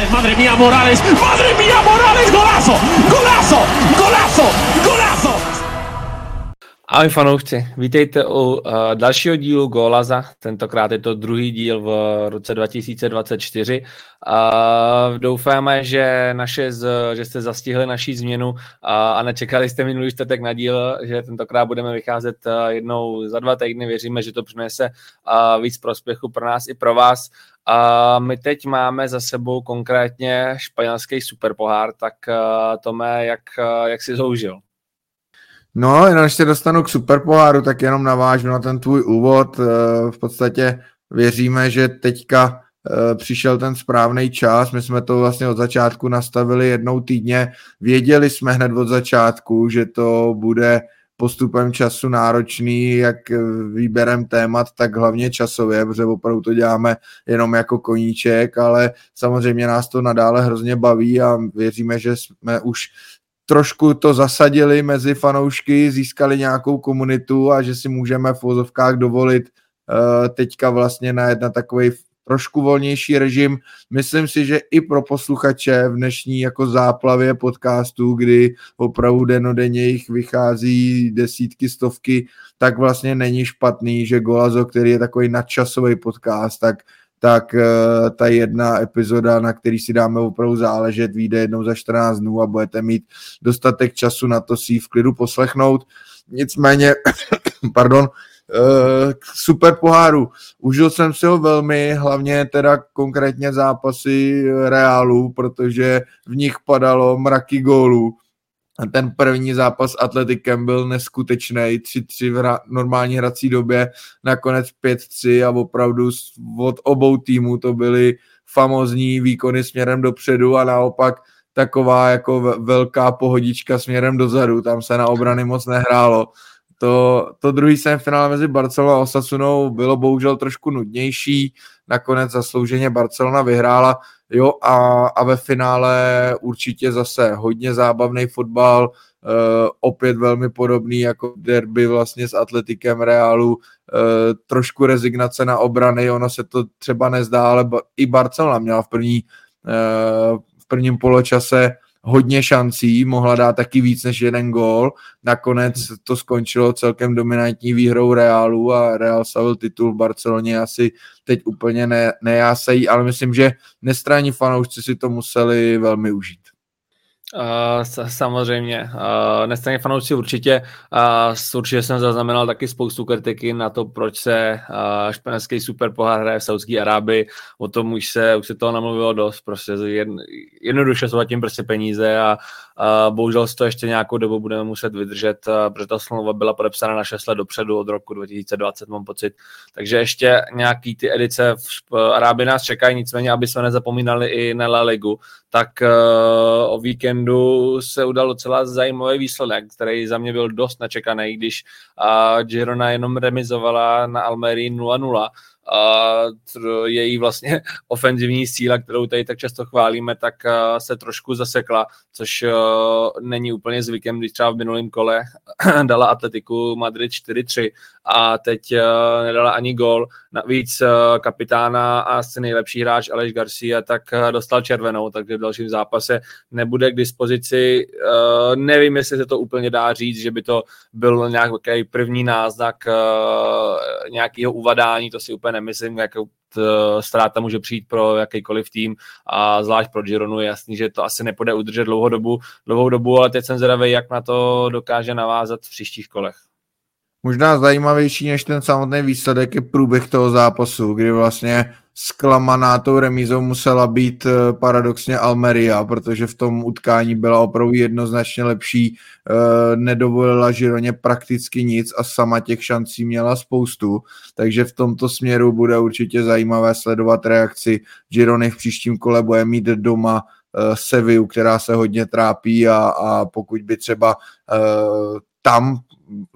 Morales, madre mía Morales, madre mía Morales, golazo, golazo, golazo, golazo. Ahoj fanoušci, vítejte u uh, dalšího dílu Golaza, tentokrát je to druhý díl v roce 2024. Uh, doufáme, že, naše z, že jste zastihli naší změnu uh, a nečekali jste minulý čtvrtek na díl, že tentokrát budeme vycházet uh, jednou za dva týdny. Věříme, že to přinese uh, víc prospěchu pro nás i pro vás. A my teď máme za sebou konkrétně španělský superpohár, tak uh, Tome, jak, uh, jak si zoužil? No, jenom se dostanu k superpoháru, tak jenom navážu na ten tvůj úvod. Eh, v podstatě věříme, že teďka eh, přišel ten správný čas. My jsme to vlastně od začátku nastavili jednou týdně. Věděli jsme hned od začátku, že to bude postupem času náročný, jak výběrem témat, tak hlavně časově, protože opravdu to děláme jenom jako koníček, ale samozřejmě nás to nadále hrozně baví a věříme, že jsme už trošku to zasadili mezi fanoušky, získali nějakou komunitu a že si můžeme v vozovkách dovolit uh, teďka vlastně na jedna takový trošku volnější režim. Myslím si, že i pro posluchače v dnešní jako záplavě podcastů, kdy opravdu denodenně jich vychází desítky, stovky, tak vlastně není špatný, že Golazo, který je takový nadčasový podcast, tak tak uh, ta jedna epizoda, na který si dáme opravdu záležet, vyjde jednou za 14 dnů a budete mít dostatek času na to si v klidu poslechnout. Nicméně, pardon, uh, super poháru. Užil jsem si ho velmi, hlavně teda konkrétně zápasy Reálu, protože v nich padalo mraky gólů ten první zápas Atletikem byl neskutečný, 3-3 v hra, normální hrací době, nakonec 5-3 a opravdu od obou týmů to byly famozní výkony směrem dopředu a naopak taková jako velká pohodička směrem dozadu, tam se na obrany moc nehrálo. To, to druhý semifinále mezi Barcelonou a Osasunou bylo bohužel trošku nudnější, nakonec zaslouženě Barcelona vyhrála, Jo, a, a ve finále určitě zase hodně zábavný fotbal, uh, opět velmi podobný jako derby vlastně s Atletikem Realu, uh, trošku rezignace na obrany, ono se to třeba nezdá, ale i Barcelona měla v první uh, v prvním poločase hodně šancí, mohla dát taky víc než jeden gól. Nakonec to skončilo celkem dominantní výhrou Realu a Real savil titul v Barceloně asi teď úplně ne, nejásejí, ale myslím, že nestranní fanoušci si to museli velmi užít. Uh, samozřejmě. Uh, Nestraně fanoušci určitě. Uh, určitě jsem zaznamenal taky spoustu kritiky na to, proč se uh, španělský superpohár hraje v Saudské Arábii. O tom už se, už se toho namluvilo dost. Prostě jedn, jednoduše jsou tím prostě peníze a uh, bohužel to ještě nějakou dobu budeme muset vydržet, uh, protože ta smlouva byla podepsána na 6 let dopředu od roku 2020, mám pocit. Takže ještě nějaký ty edice v Arábii nás čekají, nicméně, aby jsme nezapomínali i na La Ligu, tak uh, o víkendu se udal docela zajímavý výsledek, který za mě byl dost nečekaný, když uh, Girona jenom remizovala na Almerii 0-0 a její vlastně ofenzivní síla, kterou tady tak často chválíme, tak se trošku zasekla, což není úplně zvykem, když třeba v minulém kole dala Atletiku Madrid 4-3 a teď nedala ani gol. Navíc kapitána a asi nejlepší hráč Aleš Garcia tak dostal červenou, takže v dalším zápase nebude k dispozici. Nevím, jestli se to úplně dá říct, že by to byl nějaký první náznak nějakého uvadání, to si úplně nemyslím, jakou ztráta může přijít pro jakýkoliv tým a zvlášť pro Gironu je jasný, že to asi nepůjde udržet dlouhou dobu, dlouhou dobu ale teď jsem zvědavý, jak na to dokáže navázat v příštích kolech. Možná zajímavější než ten samotný výsledek je průběh toho zápasu, kdy vlastně zklamaná tou remízou musela být eh, paradoxně Almeria, protože v tom utkání byla opravdu jednoznačně lepší, eh, nedovolila Žironě prakticky nic a sama těch šancí měla spoustu, takže v tomto směru bude určitě zajímavé sledovat reakci Girony v příštím kole, bude mít doma eh, Seviu, která se hodně trápí a, a pokud by třeba tam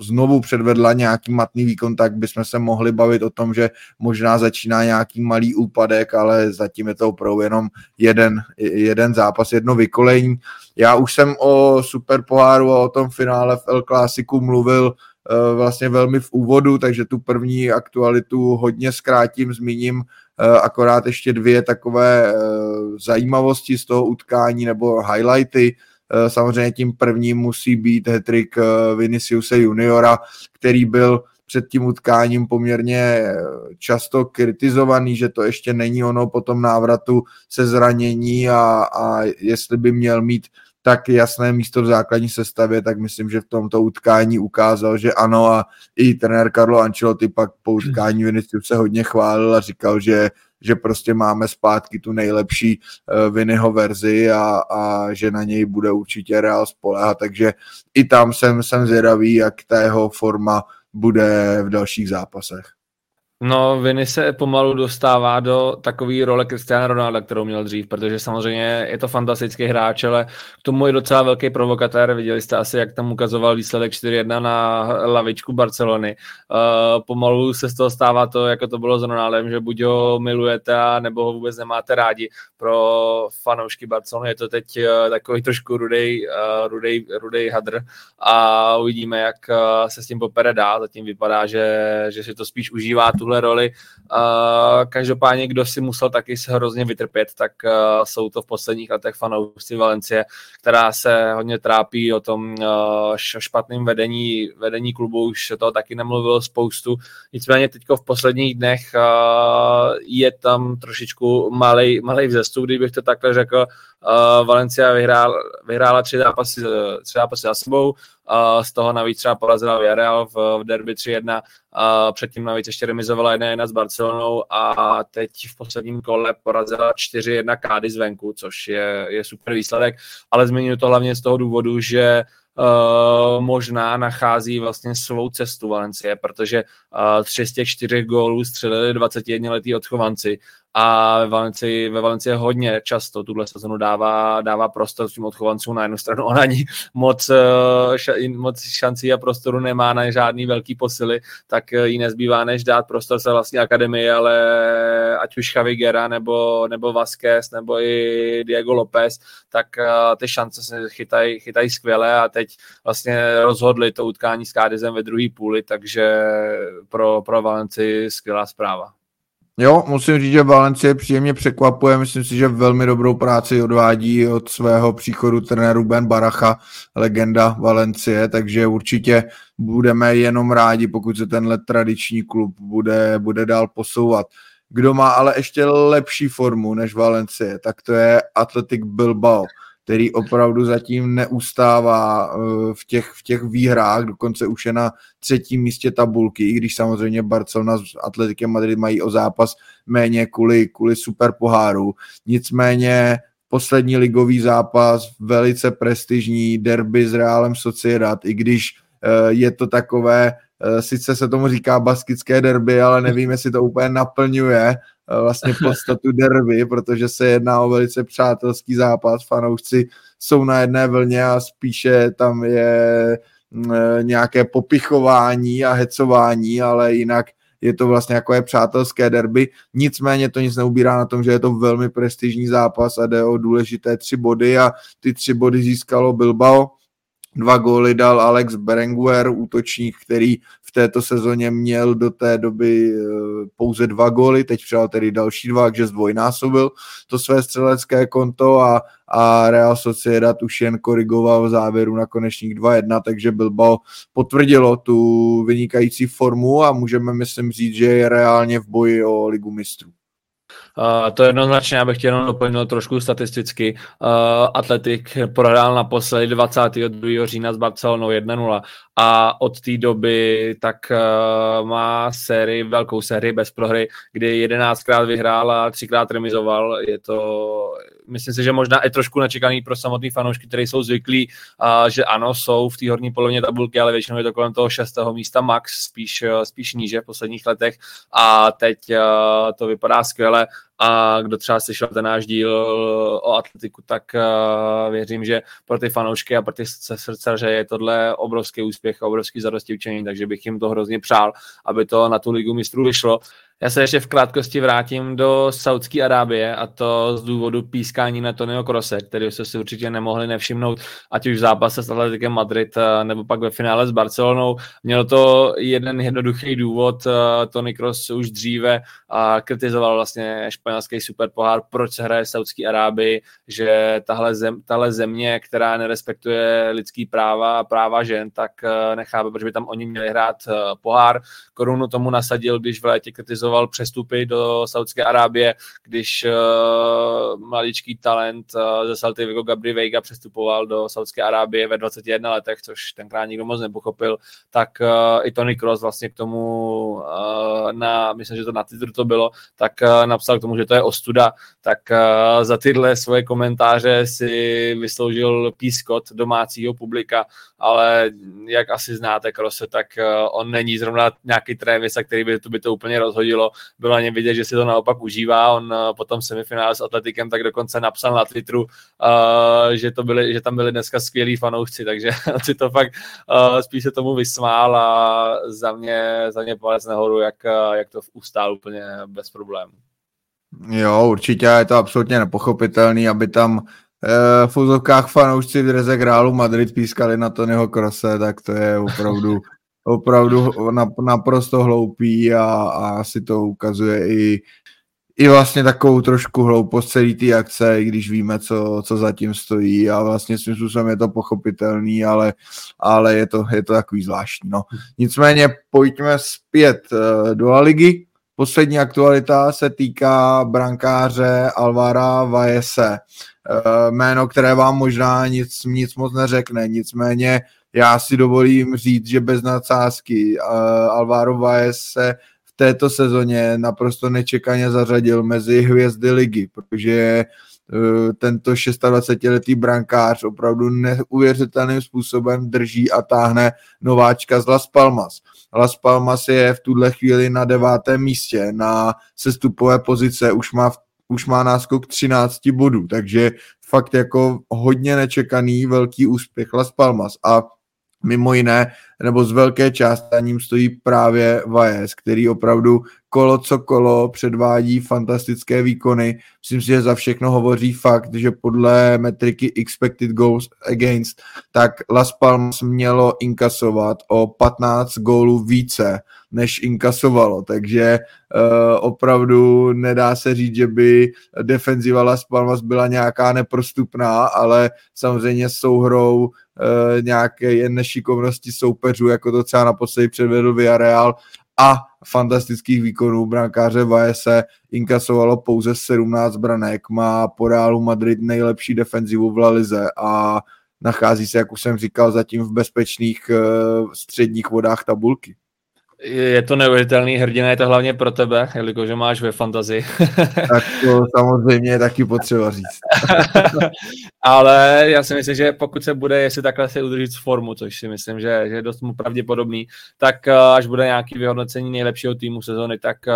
znovu předvedla nějaký matný výkon, tak bychom se mohli bavit o tom, že možná začíná nějaký malý úpadek, ale zatím je to opravdu jenom jeden, jeden zápas, jedno vykolení. Já už jsem o super poháru a o tom finále v El Clásiku mluvil uh, vlastně velmi v úvodu, takže tu první aktualitu hodně zkrátím, zmíním akorát ještě dvě takové zajímavosti z toho utkání nebo highlighty. Samozřejmě tím prvním musí být hetrik Viniciuse juniora, který byl před tím utkáním poměrně často kritizovaný, že to ještě není ono po tom návratu se zranění a, a jestli by měl mít tak jasné místo v základní sestavě, tak myslím, že v tomto utkání ukázal, že ano a i trenér Carlo Ancelotti pak po utkání Vinicius se hodně chválil a říkal, že že prostě máme zpátky tu nejlepší uh, Vinnyho verzi a, a že na něj bude určitě Real spolehat, takže i tam jsem, jsem zvědavý, jak ta jeho forma bude v dalších zápasech. No, Viny se pomalu dostává do takové role Cristiano Ronaldo, kterou měl dřív, protože samozřejmě je to fantastický hráč, ale k tomu je docela velký provokatér. Viděli jste asi, jak tam ukazoval výsledek 4-1 na lavičku Barcelony. Uh, pomalu se z toho stává to, jako to bylo s Ronaldem, že buď ho milujete, nebo ho vůbec nemáte rádi. Pro fanoušky Barcelony je to teď uh, takový trošku rudej, uh, rudej, rudej hadr a uvidíme, jak uh, se s tím popere dál. Zatím vypadá, že, že si to spíš užívá tuhle tuhle roli. Uh, každopádně, kdo si musel taky se hrozně vytrpět, tak uh, jsou to v posledních letech fanoušci Valencie, která se hodně trápí o tom uh, špatném vedení, vedení klubu, už se toho taky nemluvilo spoustu. Nicméně teď v posledních dnech uh, je tam trošičku malý, malý vzestup, kdybych to takhle řekl. Uh, Valencia vyhrál, vyhrála tři zápasy, tři zápasy za sebou, z toho navíc třeba porazila Villarreal v, v derby 3-1, uh, předtím navíc ještě remizovala 1-1 s Barcelonou a teď v posledním kole porazila 4-1 Kády zvenku, což je, je super výsledek, ale zmiňuji to hlavně z toho důvodu, že Uh, možná nachází vlastně svou cestu Valencie, protože uh, tři z těch čtyřech gólů střelili 21-letý odchovanci a ve Valencii, ve Valencii hodně často tuhle sezonu dává, dává prostor tím odchovancům na jednu stranu. Ona ani moc, eh, moc šancí a prostoru nemá na žádný velký posily, tak eh, jí nezbývá, než dát prostor se vlastní akademii, ale ať už Chavigera nebo, nebo Vasquez nebo i Diego López, tak uh, ty šance se chytají chytaj skvěle a teď vlastně rozhodli to utkání s Kádizem ve druhé půli, takže pro, pro Valenci skvělá zpráva. Jo, musím říct, že Valencie příjemně překvapuje, myslím si, že velmi dobrou práci odvádí od svého příchodu trenéru Ben Baracha, legenda Valencie, takže určitě budeme jenom rádi, pokud se tenhle tradiční klub bude, bude dál posouvat. Kdo má ale ještě lepší formu než Valencie, tak to je Athletic Bilbao který opravdu zatím neustává eh, v těch, v těch výhrách, dokonce už je na třetím místě tabulky, i když samozřejmě Barcelona s Atletikem Madrid mají o zápas méně kvůli, kvůli super poháru. Nicméně poslední ligový zápas, velice prestižní derby s Realem Sociedad, i když eh, je to takové, eh, sice se tomu říká baskické derby, ale nevím, jestli to úplně naplňuje vlastně podstatu derby, protože se jedná o velice přátelský zápas, fanoušci jsou na jedné vlně a spíše tam je mm, eh, nějaké popichování a hecování, ale jinak je to vlastně jako je přátelské derby, nicméně to nic neubírá na tom, že je to velmi prestižní zápas a jde o důležité tři body a ty tři body získalo Bilbao, Dva góly dal Alex Berenguer, útočník, který v této sezóně měl do té doby eh, pouze dva góly, teď přijal tedy další dva, takže zdvojnásobil to své střelecké konto a, a Real Sociedad už jen korigoval v závěru na konečník 2-1, takže Bilbao potvrdilo tu vynikající formu a můžeme myslím říct, že je reálně v boji o ligu mistrů. Uh, to jednoznačně, abych chtěl jenom doplnil trošku statisticky. Uh, Atletik prohrál naposledy 22. října s Barcelonou 1-0 a od té doby tak uh, má sérii, velkou sérii bez prohry, kdy 11krát vyhrál a třikrát remizoval. Je to, myslím si, že možná i trošku nečekaný pro samotný fanoušky, kteří jsou zvyklí, uh, že ano, jsou v té horní polovině tabulky, ale většinou je to kolem toho šestého místa max, spíš, spíš níže v posledních letech a teď uh, to vypadá skvěle a kdo třeba slyšel ten náš díl o atletiku, tak uh, věřím, že pro ty fanoušky a pro ty srdcaře je tohle obrovský úspěch a obrovský zadosti učení, takže bych jim to hrozně přál, aby to na tu ligu mistrů vyšlo. Já se ještě v krátkosti vrátím do Saudské Arábie a to z důvodu pískání na Tonio Krose, který se si určitě nemohli nevšimnout, ať už v zápase s Atletikem Madrid eh, nebo pak ve finále s Barcelonou. Mělo to jeden jednoduchý důvod. Eh, Tony Kroos už dříve kritizoval vlastně španělský superpohár, proč se hraje v Saudské Arábii, že tahle, zem, tahle země, která nerespektuje lidský práva a práva žen, tak eh, nechápe, proč by tam oni měli hrát pohár. Korunu tomu nasadil, když v létě kritizoval kritizoval přestupy do Saudské Arábie, když uh, maličký talent uh, ze Salty Vigo Gabri Veiga přestupoval do Saudské Arábie ve 21 letech, což tenkrát nikdo moc nepochopil, tak uh, i Tony Cross vlastně k tomu uh, na, myslím, že to na Twitter to bylo, tak uh, napsal k tomu, že to je ostuda, tak uh, za tyhle svoje komentáře si vysloužil pískot domácího publika, ale jak asi znáte Krose, tak uh, on není zrovna nějaký trémis, který by to, by to úplně rozhodil hodilo. Bylo na něm vidět, že si to naopak užívá. On uh, potom semifinále s Atletikem tak dokonce napsal na Twitteru, uh, že, to byli, že tam byli dneska skvělí fanoušci, takže si to fakt uh, spíš se tomu vysmál a za mě, za mě palec nahoru, jak, jak to ustál úplně bez problémů. Jo, určitě je to absolutně nepochopitelný, aby tam v fanoušci v Drezek Realu Madrid pískali na Tonyho Krose, tak to je opravdu opravdu naprosto hloupý a, a asi to ukazuje i, i vlastně takovou trošku hloupost celý té akce, i když víme, co, co zatím stojí a vlastně svým způsobem je to pochopitelný, ale, ale je, to, je to takový zvláštní. No. Nicméně pojďme zpět uh, do La ligy. Poslední aktualita se týká brankáře Alvara Vajese. Uh, jméno, které vám možná nic, nic moc neřekne, nicméně já si dovolím říct, že bez nadsázky uh, Alvaro Baez se v této sezóně naprosto nečekaně zařadil mezi hvězdy ligy, protože uh, tento 26-letý brankář opravdu neuvěřitelným způsobem drží a táhne nováčka z Las Palmas. Las Palmas je v tuhle chvíli na devátém místě, na sestupové pozice, už má už má náskok 13 bodů, takže fakt jako hodně nečekaný velký úspěch Las Palmas a mimo jiné, nebo z velké části na ním stojí právě Vajes, který opravdu kolo co kolo předvádí fantastické výkony. Myslím si, že za všechno hovoří fakt, že podle metriky expected goals against, tak Las Palmas mělo inkasovat o 15 gólů více, než inkasovalo, takže uh, opravdu nedá se říct, že by defenziva Las Palmas byla nějaká neprostupná, ale samozřejmě souhrou uh, nějaké nešikovnosti soupeřů, jako to třeba naposledy předvedl Villarreal a fantastických výkonů brankáře Vajese inkasovalo pouze 17 branek, má po Realu Madrid nejlepší defenzivu v La Lize a nachází se, jak už jsem říkal, zatím v bezpečných uh, středních vodách tabulky. Je to neuvěřitelný hrdina, je to hlavně pro tebe, jelikož máš ve fantazii. tak to samozřejmě je taky potřeba říct. Ale já si myslím, že pokud se bude, jestli takhle se udržit z formu, což si myslím, že, že je dost mu pravděpodobný, tak eh, až bude nějaký vyhodnocení nejlepšího týmu sezony, tak eh,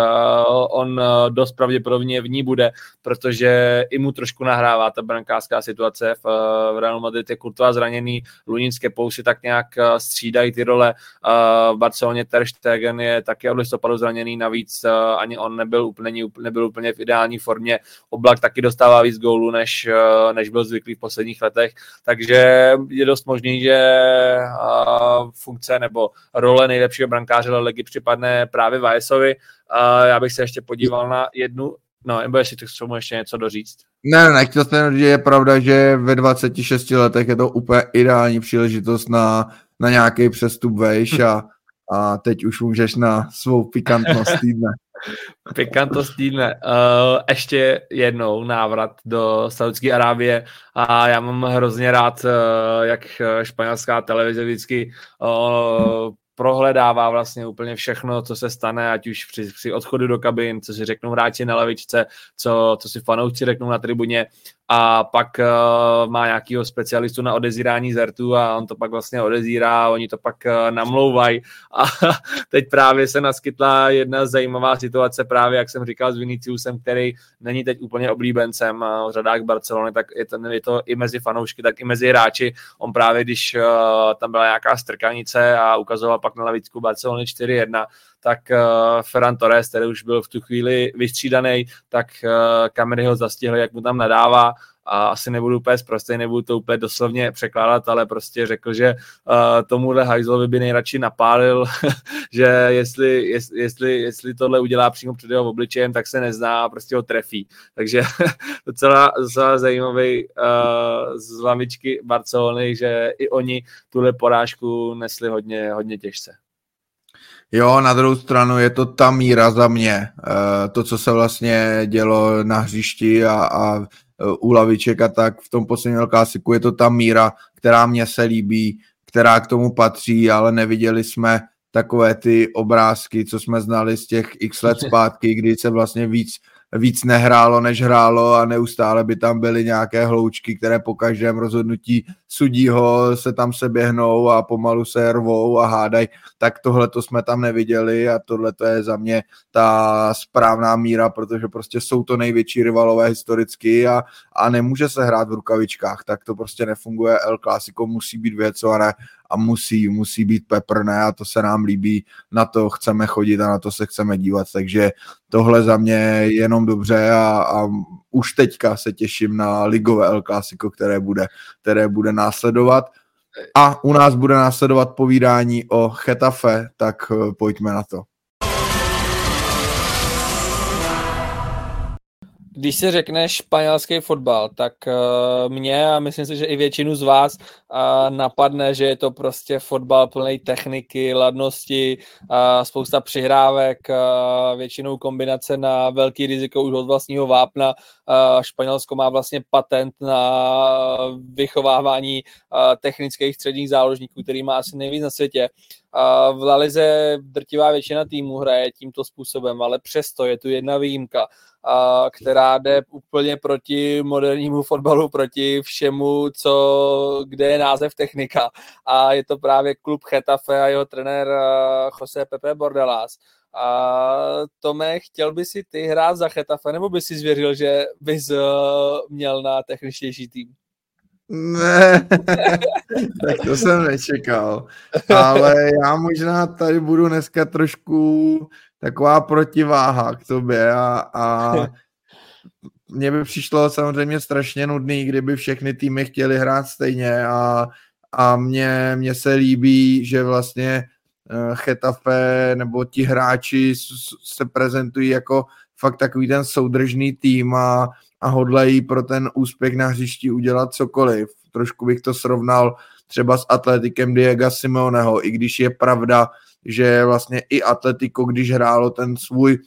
on eh, dost pravděpodobně v ní bude, protože i mu trošku nahrává ta brankářská situace. V, v Real Madrid je Kurtová zraněný, Luninské pousy tak nějak střídají ty role. V Barceloně Ter Stegen je taky od listopadu zraněný, navíc ani on nebyl úplně, nebyl úplně v ideální formě. Oblak taky dostává víc gólů, než, než byl zvyklý v posledních letech, takže je dost možný, že funkce nebo role nejlepšího brankáře ligy připadne právě Vajesovi. Já bych se ještě podíval na jednu No, nebo jestli chceš tomu ještě něco doříct. Ne, ne, nechtěl jsem že je pravda, že ve 26 letech je to úplně ideální příležitost na, na nějaký přestup vejš a, a teď už můžeš na svou pikantnost týdne. Pikantost týdne. Uh, ještě jednou návrat do Saudské Arábie a já mám hrozně rád, uh, jak španělská televize vždycky uh, prohledává vlastně úplně všechno, co se stane, ať už při, při odchodu do kabin, co si řeknou hráči na levičce, co, co si fanoušci řeknou na tribuně a pak uh, má nějakého specialistu na odezírání zertu a on to pak vlastně odezírá oni to pak uh, namlouvají a teď právě se naskytla jedna zajímavá situace právě, jak jsem říkal, s Viniciusem, který není teď úplně oblíbencem uh, v řadách Barcelony, tak je to, je to i mezi fanoušky, tak i mezi hráči. On právě, když uh, tam byla nějaká strkanice a ukazoval pak na levicku Barcelony 4-1, tak uh, Ferran Torres, který už byl v tu chvíli vystřídaný, tak uh, kamery ho zastihly, jak mu tam nadává a asi nebudu úplně zprostý, nebudu to úplně doslovně překládat, ale prostě řekl, že uh, tomuhle hajzlovi by nejradši napálil, že jestli, jestli, jestli, tohle udělá přímo před jeho obličejem, tak se nezná a prostě ho trefí. Takže docela, docela zajímavý uh, z lavičky Barcelony, že i oni tuhle porážku nesli hodně, hodně těžce. Jo, na druhou stranu je to ta míra za mě. Uh, to, co se vlastně dělo na hřišti a, a u laviček a tak v tom posledním klasiku. Je to ta míra, která mě se líbí, která k tomu patří, ale neviděli jsme takové ty obrázky, co jsme znali z těch x let zpátky, kdy se vlastně víc víc nehrálo, než hrálo a neustále by tam byly nějaké hloučky, které po každém rozhodnutí sudího se tam se běhnou a pomalu se rvou a hádají, tak tohle to jsme tam neviděli a tohle to je za mě ta správná míra, protože prostě jsou to největší rivalové historicky a, a nemůže se hrát v rukavičkách, tak to prostě nefunguje. El Clásico musí být věcované a musí, musí být peprné a to se nám líbí, na to chceme chodit a na to se chceme dívat, takže tohle za mě je jenom dobře a, a už teďka se těším na ligové El Clásico, které bude, které bude následovat. A u nás bude následovat povídání o Chetafe, tak eh, pojďme na to. Když se řekne španělský fotbal, tak uh, mě a myslím si, že i většinu z vás uh, napadne, že je to prostě fotbal plný techniky, ladnosti, uh, spousta přihrávek, uh, většinou kombinace na velký riziko už od vlastního vápna. Uh, Španělsko má vlastně patent na vychovávání uh, technických středních záložníků, který má asi nejvíc na světě. Uh, v Lalize drtivá většina týmů hraje tímto způsobem, ale přesto je tu jedna výjimka která jde úplně proti modernímu fotbalu, proti všemu, co, kde je název technika. A je to právě klub Chetafe a jeho trenér Jose Pepe Bordelas. A Tome, chtěl by si ty hrát za Chetafe, nebo by si zvěřil, že bys měl na techničtější tým? Ne, tak to jsem nečekal. Ale já možná tady budu dneska trošku taková protiváha k tobě a, a mně by přišlo samozřejmě strašně nudný, kdyby všechny týmy chtěli hrát stejně a, a mně, mně se líbí, že vlastně uh, Chetafe nebo ti hráči se prezentují jako fakt takový ten soudržný tým a, a hodlají pro ten úspěch na hřišti udělat cokoliv. Trošku bych to srovnal třeba s atletikem Diego Simeoneho, i když je pravda, že vlastně i Atletico, když hrálo ten svůj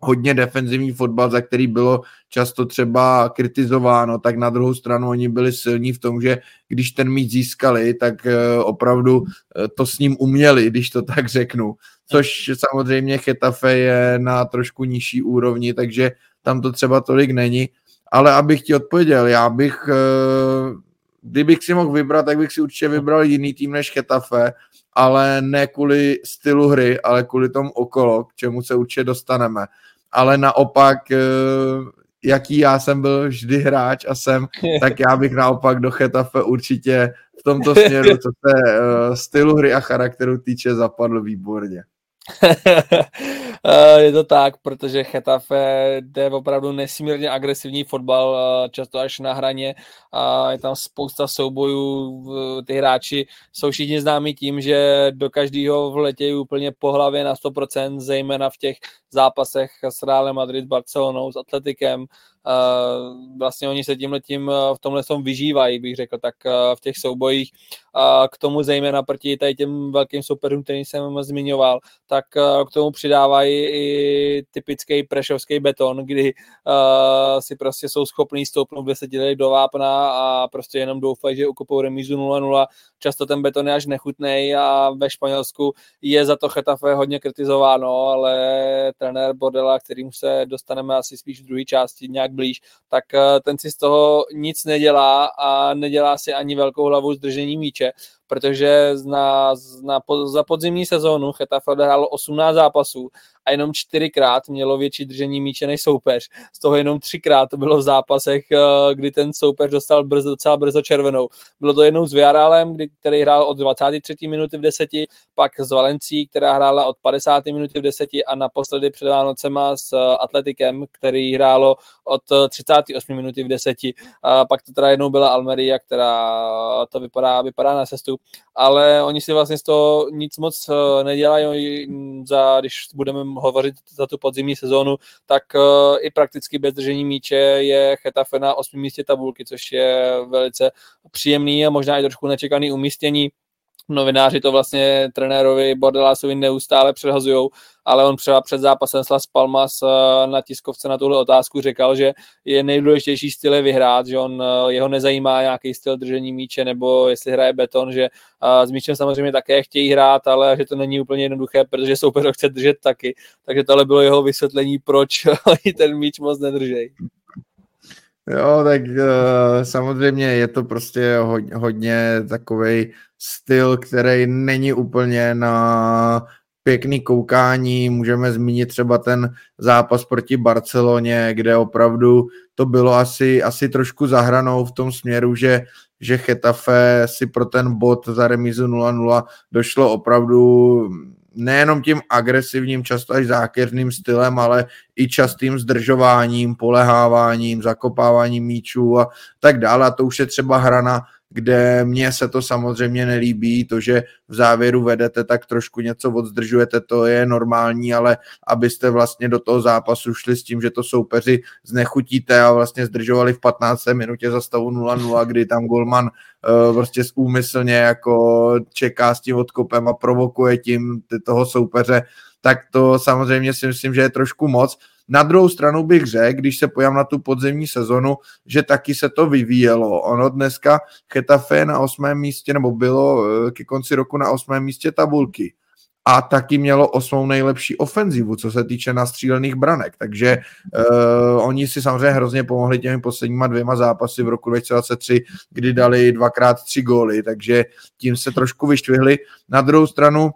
hodně defenzivní fotbal, za který bylo často třeba kritizováno, tak na druhou stranu oni byli silní v tom, že když ten míč získali, tak eh, opravdu eh, to s ním uměli, když to tak řeknu. Což samozřejmě Chetafe je na trošku nižší úrovni, takže tam to třeba tolik není. Ale abych ti odpověděl, já bych, eh, kdybych si mohl vybrat, tak bych si určitě vybral jiný tým než Chetafe, ale ne kvůli stylu hry, ale kvůli tomu okolo, k čemu se určitě dostaneme. Ale naopak, eh, jaký já jsem byl vždy hráč a jsem, tak já bych naopak do Chetafe určitě v tomto směru, co se uh, stylu hry a charakteru týče, zapadl výborně. Eh, je to tak, protože Chetafe jde opravdu nesmírně agresivní fotbal, eh, často až na hraně a je tam spousta soubojů, ty hráči jsou všichni známí tím, že do každého vletějí úplně po hlavě na 100%, zejména v těch zápasech s Reálem Madrid, Barcelonou, s Atletikem, vlastně oni se tímhle tím v tomhle tom vyžívají, bych řekl, tak v těch soubojích k tomu zejména proti tady těm velkým superům, který jsem zmiňoval, tak k tomu přidávají i typický prešovský beton, kdy si prostě jsou schopní stoupnout desetiletí do vápna a prostě jenom doufají, že ukopou remízu 0-0. Často ten beton je až nechutný a ve Španělsku je za to Chetafe hodně kritizováno, ale trenér Bordela, kterým se dostaneme asi spíš v druhé části nějak blíž, tak ten si z toho nic nedělá a nedělá si ani velkou hlavu zdržení míče, protože na, na, za podzimní sezónu Chetafe odehrálo 18 zápasů a jenom čtyřikrát mělo větší držení míče než soupeř. Z toho jenom třikrát to bylo v zápasech, eh, kdy ten soupeř dostal brzo, docela brzo červenou. Bylo to jednou s Viarálem, který hrál od 23. minuty v deseti, pak s Valencí, která hrála od 50. minuty v deseti a naposledy před Vánocema s eh, Atletikem, který hrálo od 38 minuty v deseti. A pak to teda jednou byla Almeria, která to vypadá, vypadá na cestu, ale oni si vlastně z toho nic moc eh, nedělají, za, když budeme hovořit za tu podzimní sezónu, tak uh, i prakticky bez držení míče je Chetafe na 8. místě tabulky, což je velice příjemný a možná i trošku nečekaný umístění novináři to vlastně trenérovi Bordelásovi neustále předhazují, ale on třeba před zápasem s Las Palmas eh, na tiskovce na tuhle otázku říkal, že je nejdůležitější styl je vyhrát, že on, eh, jeho nezajímá nějaký styl držení míče nebo jestli hraje beton, že eh, s míčem samozřejmě také chtějí hrát, ale že to není úplně jednoduché, protože soupeř ho chce držet taky. Takže tohle bylo jeho vysvětlení, proč ten míč moc nedržejí. Jo, tak uh, samozřejmě je to prostě hodně, hodně takový styl, který není úplně na pěkný koukání. Můžeme zmínit třeba ten zápas proti Barceloně, kde opravdu to bylo asi, asi trošku zahranou v tom směru, že, že Chetafe si pro ten bod za remizu 0-0 došlo opravdu nejenom tím agresivním, často až zákeřným stylem, ale i častým zdržováním, poleháváním, zakopáváním míčů a tak dále. A to už je třeba hrana kde mně se to samozřejmě nelíbí, to, že v závěru vedete, tak trošku něco odzdržujete, to je normální, ale abyste vlastně do toho zápasu šli s tím, že to soupeři znechutíte a vlastně zdržovali v 15. minutě za stavu 0-0, kdy tam golman uh, prostě úmyslně jako čeká s tím odkopem a provokuje tím toho soupeře, tak to samozřejmě si myslím, že je trošku moc. Na druhou stranu bych řekl, když se pojám na tu podzemní sezonu, že taky se to vyvíjelo. Ono dneska Chetafe na osmém místě, nebo bylo eh, ke konci roku na osmém místě tabulky a taky mělo osmou nejlepší ofenzivu, co se týče nastřílených branek. Takže uh, oni si samozřejmě hrozně pomohli těmi posledníma dvěma zápasy v roku 2023, kdy dali dvakrát tři góly, takže tím se trošku vyštvihli. Na druhou stranu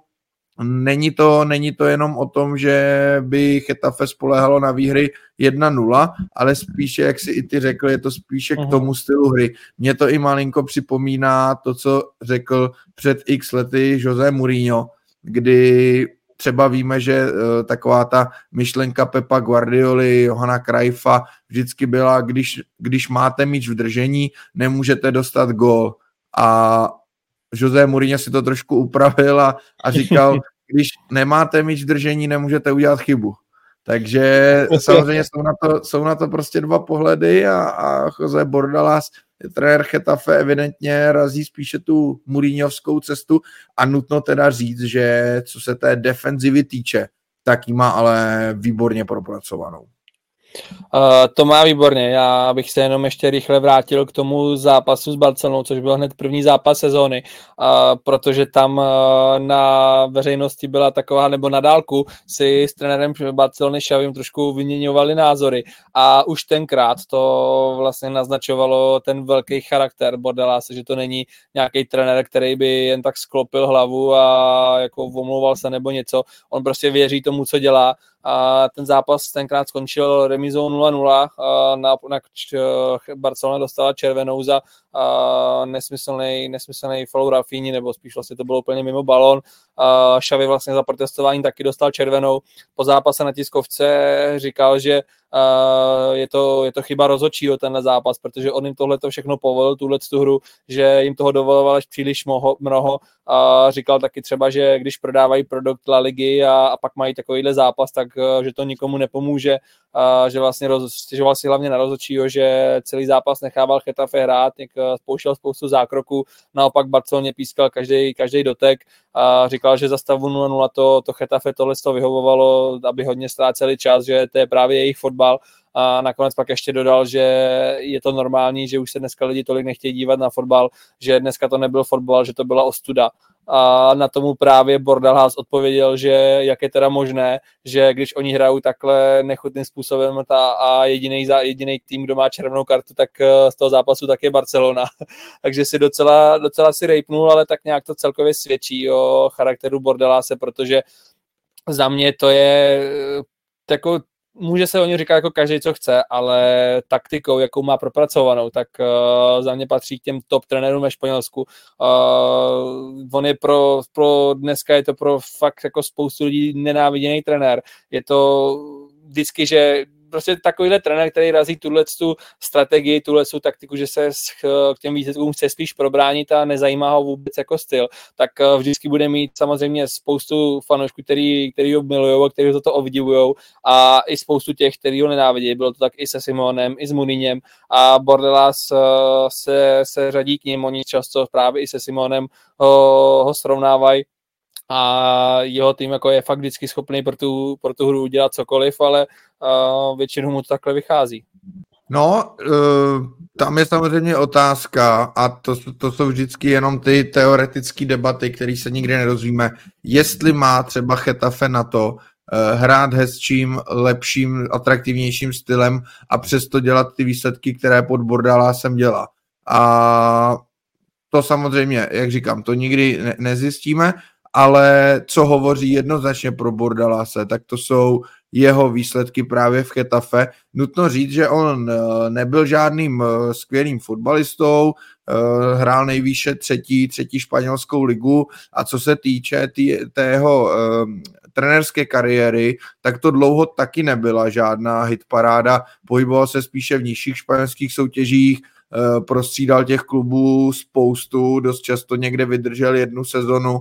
Není to, není to jenom o tom, že by Chetafe spolehalo na výhry 1-0, ale spíše, jak si i ty řekl, je to spíše k mhm. tomu stylu hry. Mně to i malinko připomíná to, co řekl před x lety José Mourinho, kdy třeba víme, že uh, taková ta myšlenka Pepa Guardioli, Johana Krajfa vždycky byla, když, když máte míč v držení, nemůžete dostat gol. A José Mourinho si to trošku upravil a, a říkal, když nemáte míč v držení, nemůžete udělat chybu. Takže samozřejmě jsou na to, jsou na to prostě dva pohledy a, a Jose Bordalas, trenér Chetafe, evidentně razí spíše tu Mourinhovskou cestu a nutno teda říct, že co se té defenzivy týče, tak ji má ale výborně propracovanou. Uh, to má výborně. Já bych se jenom ještě rychle vrátil k tomu zápasu s Barcelonou, což byl hned první zápas sezóny, uh, protože tam uh, na veřejnosti byla taková, nebo na dálku si s trenérem Barcelony Šavím trošku vyměňovali názory a už tenkrát to vlastně naznačovalo ten velký charakter Bordelase, že to není nějaký trenér, který by jen tak sklopil hlavu a jako omlouval se nebo něco. On prostě věří tomu, co dělá a ten zápas tenkrát skončil remizou 0-0, na, na Barcelona dostala červenou za nesmyslný, nesmyslný follow Rafini, nebo spíš vlastně to bylo úplně mimo balon. Šavy vlastně za protestování taky dostal červenou. Po zápase na tiskovce říkal, že je to, je to chyba rozhodčího tenhle zápas, protože on jim tohle to všechno povolil, tuhle tu hru, že jim toho dovoloval až příliš mnoho, mnoho a říkal taky třeba, že když prodávají produkt La Ligy a, a pak mají takovýhle zápas, tak že to nikomu nepomůže, a že vlastně stěžoval si hlavně na rozhodčího, že celý zápas nechával Chetafe hrát, něk, spouštěl spoustu zákroků, naopak Barceloně pískal každý, každý dotek a říkal, že za stavu 0-0 to, to Chetafe tohle to vyhovovalo, aby hodně ztráceli čas, že to je právě jejich fotbal fotbal a nakonec pak ještě dodal, že je to normální, že už se dneska lidi tolik nechtějí dívat na fotbal, že dneska to nebyl fotbal, že to byla ostuda a na tomu právě Bordelhaus odpověděl, že jak je teda možné, že když oni hrajou takhle nechutným způsobem ta, a jediný, jediný tým, kdo má červenou kartu, tak eh, z toho zápasu tak je Barcelona. Takže si docela, docela si rejpnul, ale tak nějak to celkově svědčí o charakteru Bordeláse, protože za mě to je jako může se o něj říkat jako každý, co chce, ale taktikou, jakou má propracovanou, tak uh, za mě patří k těm top trenérům ve Španělsku. Uh, on je pro, pro, dneska je to pro fakt jako spoustu lidí nenáviděný trenér. Je to vždycky, že prostě takovýhle trenér, který razí tuhle tu strategii, tuhle tu taktiku, že se k těm výsledkům chce spíš probránit a nezajímá ho vůbec jako styl, tak eh, vždycky bude mít samozřejmě spoustu fanoušků, který, který ho milují a který ho toto obdivují a i spoustu těch, který ho nenávidí. Bylo to tak i se Simonem, i s Muninem a Bordelas eh, se, se řadí k ním, oni často právě i se Simonem ho, ho srovnávají a jeho tým jako je fakt vždycky schopný pro tu, pro tu hru udělat cokoliv, ale uh, většinou mu to takhle vychází. No, uh, tam je samozřejmě otázka a to, to jsou vždycky jenom ty teoretické debaty, které se nikdy nedozvíme, jestli má třeba Chetafe na to uh, hrát hezčím, lepším, atraktivnějším stylem a přesto dělat ty výsledky, které pod Bordala jsem dělá. A to samozřejmě, jak říkám, to nikdy ne- nezjistíme, ale co hovoří jednoznačně pro Bordalase, tak to jsou jeho výsledky právě v Chetafe. Nutno říct, že on eh, nebyl žádným eh, skvělým fotbalistou, eh, hrál nejvýše třetí, třetí španělskou ligu. A co se týče tý, tého trenerské kariéry, tak to dlouho taky nebyla žádná hitparáda, pohyboval se spíše v nižších španělských soutěžích, prostřídal těch klubů spoustu, dost často někde vydržel jednu sezonu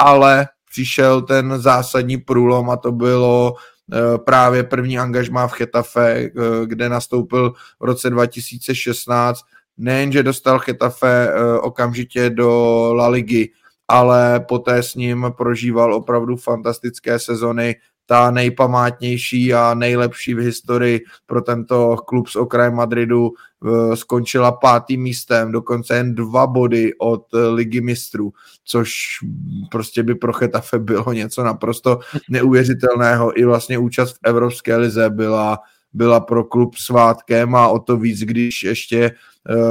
ale přišel ten zásadní průlom a to bylo eh, právě první angažmá v Chetafe, eh, kde nastoupil v roce 2016. Nejenže dostal Chetafe eh, okamžitě do La Ligy, ale poté s ním prožíval opravdu fantastické sezony, ta nejpamátnější a nejlepší v historii pro tento klub z okraje Madridu eh, skončila pátým místem, dokonce jen dva body od eh, ligy mistrů, což prostě by pro Chetafe bylo něco naprosto neuvěřitelného. I vlastně účast v Evropské lize byla byla pro klub svátkem a o to víc, když ještě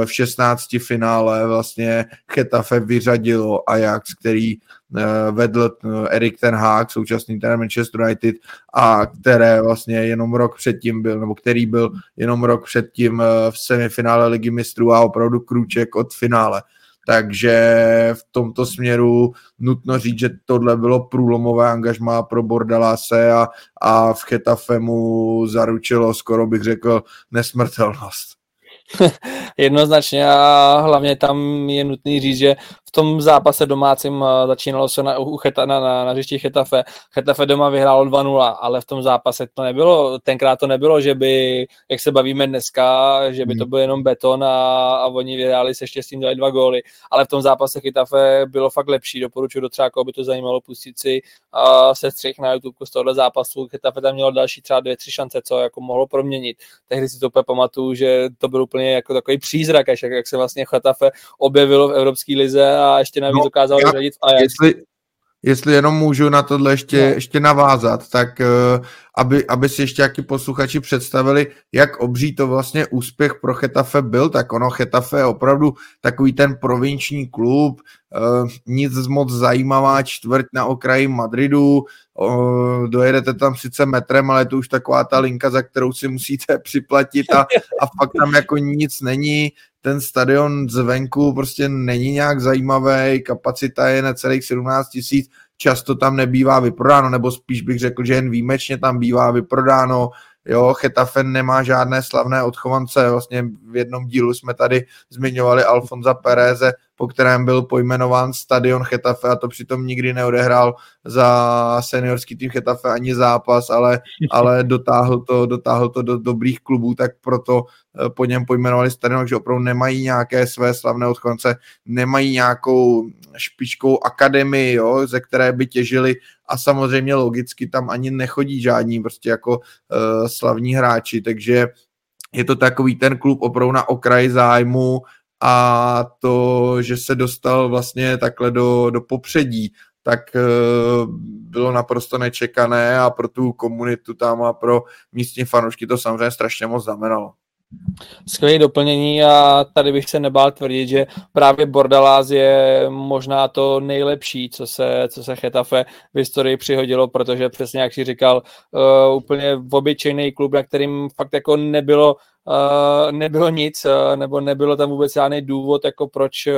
v 16 finále vlastně Chetafe vyřadilo Ajax, který eh, vedl eh, Erik ten Hag, současný trenér Manchester United a které vlastně jenom rok předtím byl, nebo který byl jenom rok předtím v semifinále ligy mistrů a opravdu krůček od finále. Takže v tomto směru nutno říct, že tohle bylo průlomové angažmá pro Bordalase a, a v Chetafe mu zaručilo, skoro bych řekl, nesmrtelnost. Jednoznačně a hlavně tam je nutný říct, že v tom zápase domácím eh, začínalo se na, u Cheta, na, na, na hřišti Chetafe. Chetafe doma vyhrálo 2-0, ale v tom zápase to nebylo, tenkrát to nebylo, že by, jak se bavíme dneska, že by to hmm. byl jenom beton a, a oni vyhráli se štěstím dali dva góly, ale v tom zápase Chetafe bylo fakt lepší, doporučuji do třeba, by to zajímalo pustit si uh, se střih na YouTube z tohohle zápasu. Chetafe tam mělo další třeba dvě, tři šance, co jako mohlo proměnit. Tehdy si to úplně pamatuju, že to byl úplně jako takový přízrak, až jak, jak se vlastně Chetafe objevilo v Evropské lize a ještě navíc no, dokázal vyřadit Ajax. Jestli, jestli jenom můžu na tohle ještě, no. ještě navázat, tak uh, aby, aby si ještě jaký posluchači představili, jak obří to vlastně úspěch pro Chetafe byl, tak ono Chetafe je opravdu takový ten provinční klub, uh, nic moc zajímavá čtvrť na okraji Madridu, dojedete tam sice metrem, ale je to už taková ta linka, za kterou si musíte připlatit a, a fakt tam jako nic není, ten stadion zvenku prostě není nějak zajímavý, kapacita je na celých 17 tisíc, často tam nebývá vyprodáno, nebo spíš bych řekl, že jen výjimečně tam bývá vyprodáno, Jo, Chetafen nemá žádné slavné odchovance, vlastně v jednom dílu jsme tady zmiňovali Alfonza Pereze, po kterém byl pojmenován stadion Chetafe a to přitom nikdy neodehrál za seniorský tým Chetafe ani zápas, ale, ale dotáhl, to, dotáhl to do dobrých klubů, tak proto eh, po něm pojmenovali stadion, že opravdu nemají nějaké své slavné odchonce, nemají nějakou špičkou akademii, jo, ze které by těžili a samozřejmě logicky tam ani nechodí žádní prostě jako uh, slavní hráči, takže je to takový ten klub opravdu na okraji zájmu a to, že se dostal vlastně takhle do, do popředí, tak uh, bylo naprosto nečekané a pro tu komunitu tam a pro místní fanoušky to samozřejmě strašně moc znamenalo. Skvělé doplnění a tady bych se nebál tvrdit, že právě Bordalás je možná to nejlepší, co se, co se Chetafe v historii přihodilo, protože přesně jak si říkal, uh, úplně obyčejný klub, na kterým fakt jako nebylo Uh, nebylo nic, uh, nebo nebylo tam vůbec žádný důvod, jako proč uh,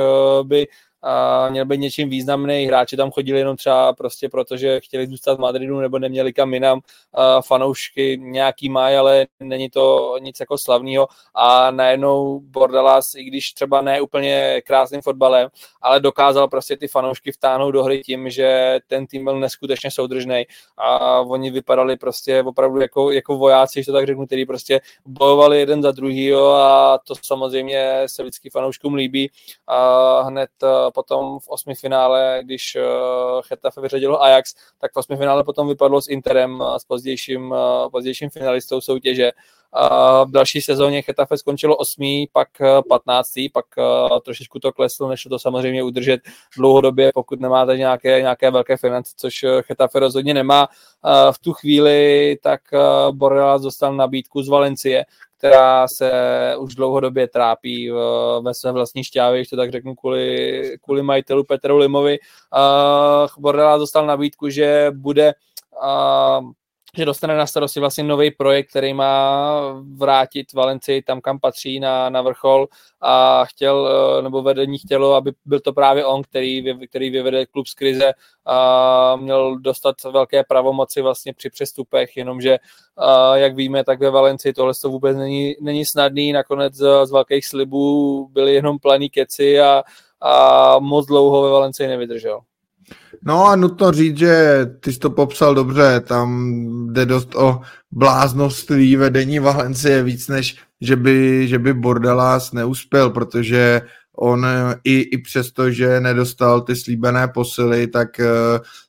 by a měl být něčím významný. Hráči tam chodili jenom třeba prostě proto, že chtěli zůstat v Madridu nebo neměli kam jinam. A fanoušky nějaký mají, ale není to nic jako slavného. A najednou Bordalas, i když třeba ne úplně krásným fotbalem, ale dokázal prostě ty fanoušky vtáhnout do hry tím, že ten tým byl neskutečně soudržný a oni vypadali prostě opravdu jako, jako vojáci, že to tak řeknu, který prostě bojovali jeden za druhý a to samozřejmě se vždycky fanouškům líbí. A hned potom v osmi finále, když uh, Chetafe vyřadilo Ajax, tak v osmi finále potom vypadlo s Interem, s pozdějším, uh, pozdějším finalistou soutěže. V další sezóně Chetafe skončilo osmý, pak patnáctý, pak uh, trošičku to kleslo, než to samozřejmě udržet dlouhodobě, pokud nemáte nějaké, nějaké velké finance, což Chetafe rozhodně nemá. V tu chvíli tak Borrelas dostal nabídku z Valencie, která se už dlouhodobě trápí ve své vlastní šťávě, když to tak řeknu, kvůli, kvůli majitelu Petru Limovi. Bordela dostal nabídku, že bude že dostane na starosti vlastně nový projekt, který má vrátit Valencii tam, kam patří na, na vrchol a chtěl, eh, nebo vedení chtělo, aby byl to právě on, který, který vyvede klub z krize a měl dostat velké pravomoci vlastně při přestupech, jenomže a jak víme, tak ve Valencii tohle to vůbec není, není snadný, nakonec z, z velkých slibů byly jenom planý keci a, a moc dlouho ve Valencii nevydržel. No a nutno říct, že ty jsi to popsal dobře, tam jde dost o bláznoství vedení Valencie víc, než že by, že by Bordelas neuspěl, protože on i, i přesto, že nedostal ty slíbené posily, tak eh,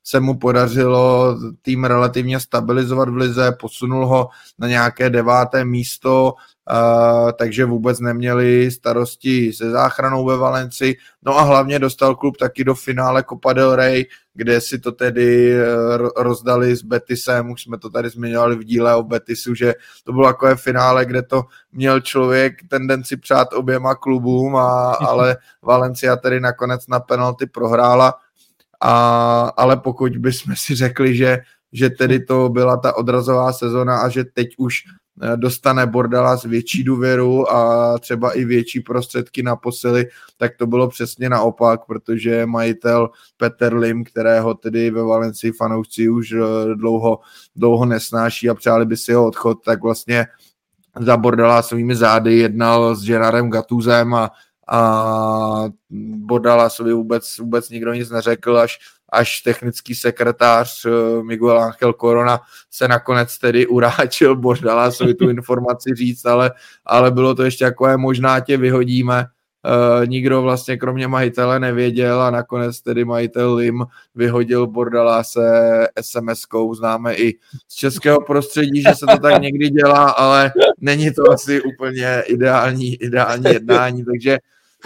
se mu podařilo tým relativně stabilizovat v lize, posunul ho na nějaké deváté místo, Uh, takže vůbec neměli starosti se záchranou ve Valenci. No a hlavně dostal klub taky do finále Copa del Rey, kde si to tedy uh, rozdali s Betisem, už jsme to tady zmiňovali v díle o Betisu, že to bylo takové finále, kde to měl člověk tendenci přát oběma klubům, a, ale Valencia tedy nakonec na penalty prohrála. A, ale pokud bychom si řekli, že že tedy to byla ta odrazová sezona a že teď už Eh, dostane Bordala s větší důvěru a třeba i větší prostředky na posily, tak to bylo přesně naopak, protože majitel Peter Lim, kterého tedy ve Valencii fanoušci už eh, dlouho, dlouho nesnáší a přáli by si ho odchod, tak vlastně za Bordala svými zády jednal s Gerardem Gatuzem a, a Bordala sobě vůbec, vůbec nikdo nic neřekl, až až technický sekretář eh, Miguel Ángel Corona se nakonec tedy uráčil Bordalásovi tu informaci říct, ale, ale bylo to ještě takové, možná tě vyhodíme, Uh, nikdo vlastně kromě majitele nevěděl a nakonec tedy majitel Lim vyhodil Bordaláse SMS-kou. Známe i z českého prostředí, že se to tak někdy dělá, ale není to asi úplně ideální, ideální jednání, takže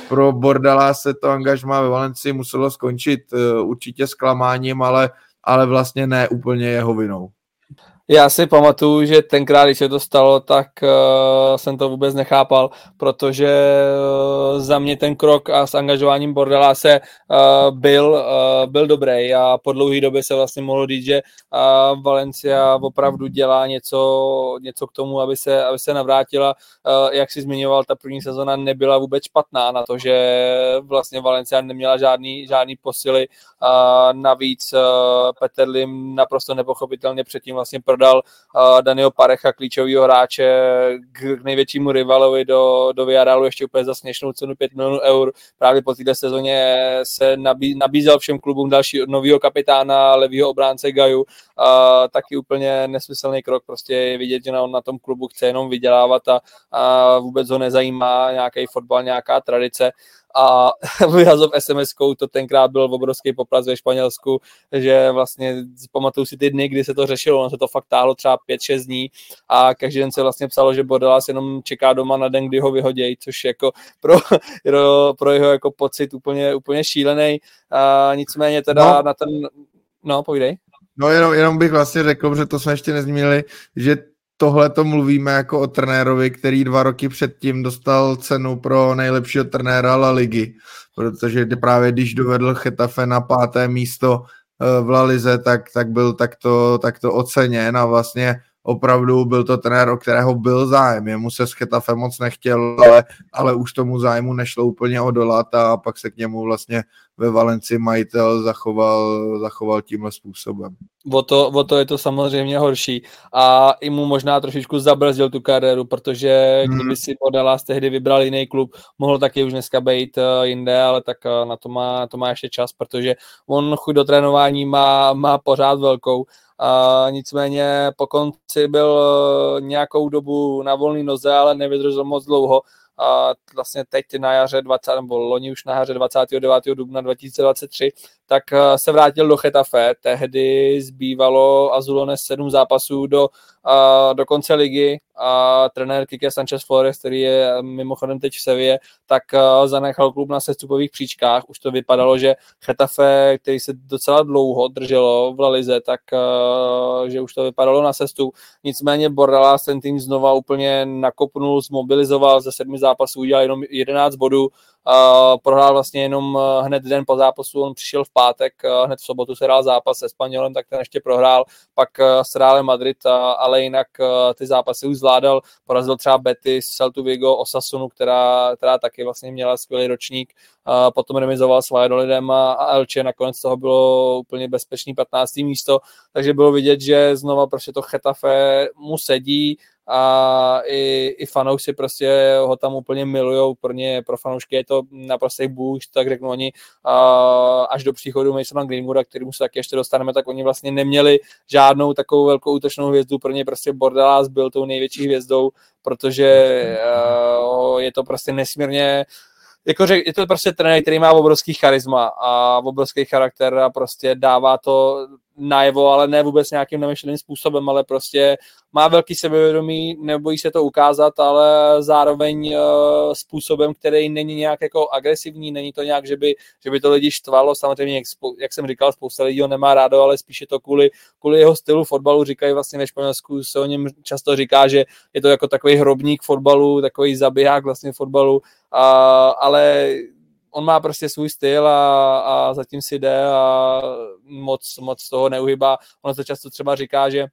pro Bordala se to angažma ve Valencii muselo skončit eh, určitě zklamáním, ale, ale vlastně ne úplně jeho vinou. Já si pamatuju, že tenkrát, když se to stalo, tak uh, jsem to vůbec nechápal, protože uh, za mě ten krok a s angažováním Bordela se uh, byl, uh, byl dobrý a po dlouhé době se vlastně mohlo říct, že uh, Valencia opravdu dělá něco, něco k tomu, aby se, aby se navrátila. Uh, jak si zmiňoval, ta první sezona nebyla vůbec špatná na to, že vlastně Valencia neměla žádný, žádný posily. Uh, navíc uh, Petr Lim naprosto nepochopitelně předtím vlastně prodal uh, Daniel Parecha, klíčového hráče k, k největšímu rivalovi do, do Villarealu ještě úplně za směšnou cenu 5 milionů eur. Právě po této sezóně se nabí, nabízel všem klubům další nového kapitána, levýho obránce Gaju. Uh, taky úplně nesmyslný krok, prostě je vidět, že on na tom klubu chce jenom vydělávat a, a vůbec ho nezajímá nějaký fotbal, nějaká tradice a vyhazov sms to tenkrát byl obrovský popras ve Španělsku, že vlastně pamatuju si ty dny, kdy se to řešilo, ono se to fakt táhlo třeba 5-6 dní a každý den se vlastně psalo, že Bordelas jenom čeká doma na den, kdy ho vyhodějí, což jako pro, pro, pro jeho jako pocit úplně, úplně šílený. A nicméně teda no. na ten, no povídej. No jenom, jenom bych vlastně řekl, že to jsme ještě nezmínili, že tohle to mluvíme jako o trenérovi, který dva roky předtím dostal cenu pro nejlepšího trenéra La Ligy, protože právě když dovedl Chetafe na páté místo eh, v La Lize, tak, tak byl takto, takto oceněn a vlastně opravdu byl to trenér, o kterého byl zájem. Jemu se s Chetafe moc nechtěl, ale, ale už tomu zájmu nešlo úplně odolat a pak se k němu vlastně ve Valenci majitel zachoval, zachoval tímhle způsobem. O to, o to je to samozřejmě horší a i mu možná trošičku zabrzdil tu kariéru, protože hmm. kdyby si Odalas tehdy vybral jiný klub, mohl taky už dneska být uh, jinde, ale tak uh, na to má, to má ještě čas, protože on chuť do trénování má, má pořád velkou a nicméně po konci byl eh, nějakou dobu na volný noze, ale nevydržel moc dlouho a vlastně teď na jaře 20, nebo loni už na jaře 29. dubna 2023, tak eh, se vrátil do Chetafe. Tehdy zbývalo Azulones sedm zápasů do, do konce ligy a trenér Kike Sanchez Flores, který je mimochodem teď v Sevě, tak eh, zanechal klub na sestupových příčkách. Už to vypadalo, že Chetafe, který se docela dlouho drželo v Lalize, tak eh, že už to vypadalo na sestu. Nicméně Bordelas ten tým znova úplně nakopnul, zmobilizoval, ze sedmi zápasů udělal jenom 11 bodů, prohrál vlastně jenom eh, hned den po zápasu, on přišel v pátek, eh, hned v sobotu se hrál zápas se Španělem, tak ten ještě prohrál, pak eh, s Reálem Madrid, ale jinak ty zápasy už zvládal, porazil třeba Betis, Celtu Vigo, Osasunu, která, která taky vlastně měla skvělý ročník, potom remizoval s Valladolidem a, a Elche, nakonec toho bylo úplně bezpečný 15. místo, takže bylo vidět, že znova prostě to Chetafe mu sedí, a i, i fanoušci prostě ho tam úplně milujou, pro ně, pro fanoušky je to naprostý boost, tak řeknu oni, a až do příchodu Masona Greenwooda, kterému se taky ještě dostaneme, tak oni vlastně neměli žádnou takovou velkou útočnou hvězdu, pro ně prostě Bordelas byl tou největší hvězdou, protože je to prostě nesmírně jako řek, je to prostě trenér, který má obrovský charisma a obrovský charakter a prostě dává to najevo, ale ne vůbec nějakým nemyšleným způsobem, ale prostě má velký sebevědomí, nebojí se to ukázat, ale zároveň uh, způsobem, který není nějak jako agresivní, není to nějak, že by, že by to lidi štvalo, samozřejmě, jak, jak jsem říkal, spousta lidí ho nemá rádo, ale spíše to kvůli, kvůli jeho stylu fotbalu, říkají vlastně ve Španělsku, se o něm často říká, že je to jako takový hrobník fotbalu, takový zabiják vlastně fotbalu, uh, ale on má prostě svůj styl a, a zatím si jde a moc, moc toho neuhybá. Ono se často třeba říká, že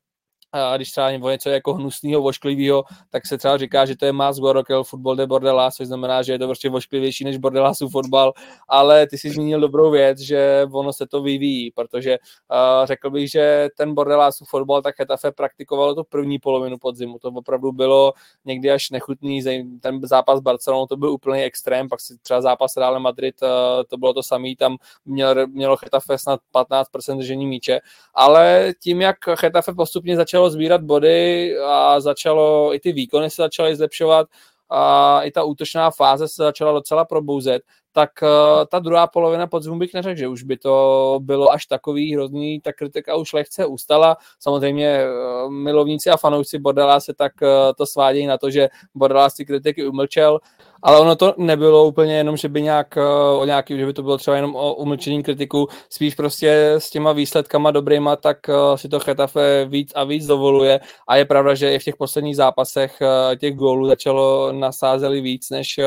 a když třeba něco jako hnusného, vošklivého, tak se třeba říká, že to je más Gorokel fotbal de Bordelas, což znamená, že je to prostě vošklivější než Bordelasův fotbal, ale ty si zmínil dobrou věc, že ono se to vyvíjí, protože uh, řekl bych, že ten Bordelasův fotbal tak Hetafe praktikovalo tu první polovinu podzimu, to opravdu bylo někdy až nechutný, ten zápas Barcelonou to byl úplný extrém, pak si třeba zápas Real Madrid, uh, to bylo to samý, tam měl, mělo Hetafe snad 15% držení míče, ale tím, jak Hetafe postupně začalo začalo sbírat body a začalo, i ty výkony se začaly zlepšovat a i ta útočná fáze se začala docela probouzet, tak uh, ta druhá polovina podzimu bych neřekl, že už by to bylo až takový hrozný, ta kritika už lehce ustala. Samozřejmě uh, milovníci a fanoušci Bordela se tak uh, to svádějí na to, že Bordela si kritiky umlčel, ale ono to nebylo úplně jenom, že by nějak o nějaký, že by to bylo třeba jenom o umlčení kritiku, spíš prostě s těma výsledkama dobrýma, tak si to Chetafe víc a víc dovoluje. A je pravda, že i v těch posledních zápasech těch gólů začalo nasázeli víc než,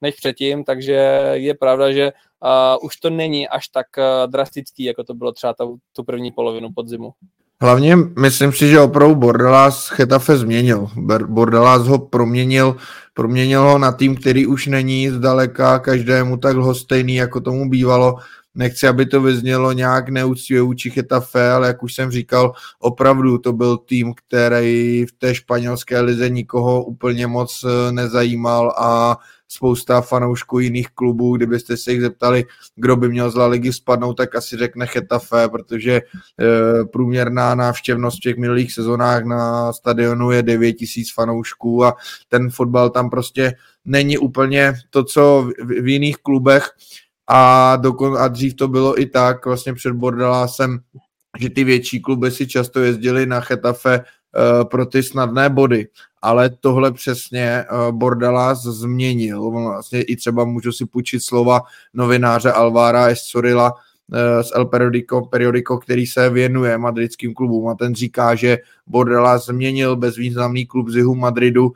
než předtím, takže je pravda, že uh, už to není až tak uh, drastický, jako to bylo třeba ta, tu první polovinu podzimu. Hlavně myslím si, že opravdu Bordelas Chetafe změnil. Bordelas ho proměnil, proměnil ho na tým, který už není zdaleka každému tak lhostejný, jako tomu bývalo. nechci, aby to vyznělo nějak neúctivě vůči Chetafe, ale jak už jsem říkal, opravdu to byl tým, který v té španělské lize nikoho úplně moc eh, nezajímal a spousta fanoušků jiných klubů, kdybyste se jich zeptali, kdo by měl z La Ligy spadnout, tak asi řekne Chetafe, protože e, průměrná návštěvnost v těch minulých sezónách na stadionu je 9 tisíc fanoušků a ten fotbal tam prostě není úplně to, co v, jiných klubech. A, dokon, a dřív to bylo i tak, vlastně před Bordelásem, že ty větší kluby si často jezdili na Chetafe uh, pro ty snadné body, ale tohle přesně uh, Bordelás změnil. Vlastně i třeba můžu si půjčit slova novináře Alvára Estorila uh, z El Periodico, Periodico, který se věnuje madridským klubům a ten říká, že Bordelás změnil bezvýznamný klub z jihu Madridu, uh,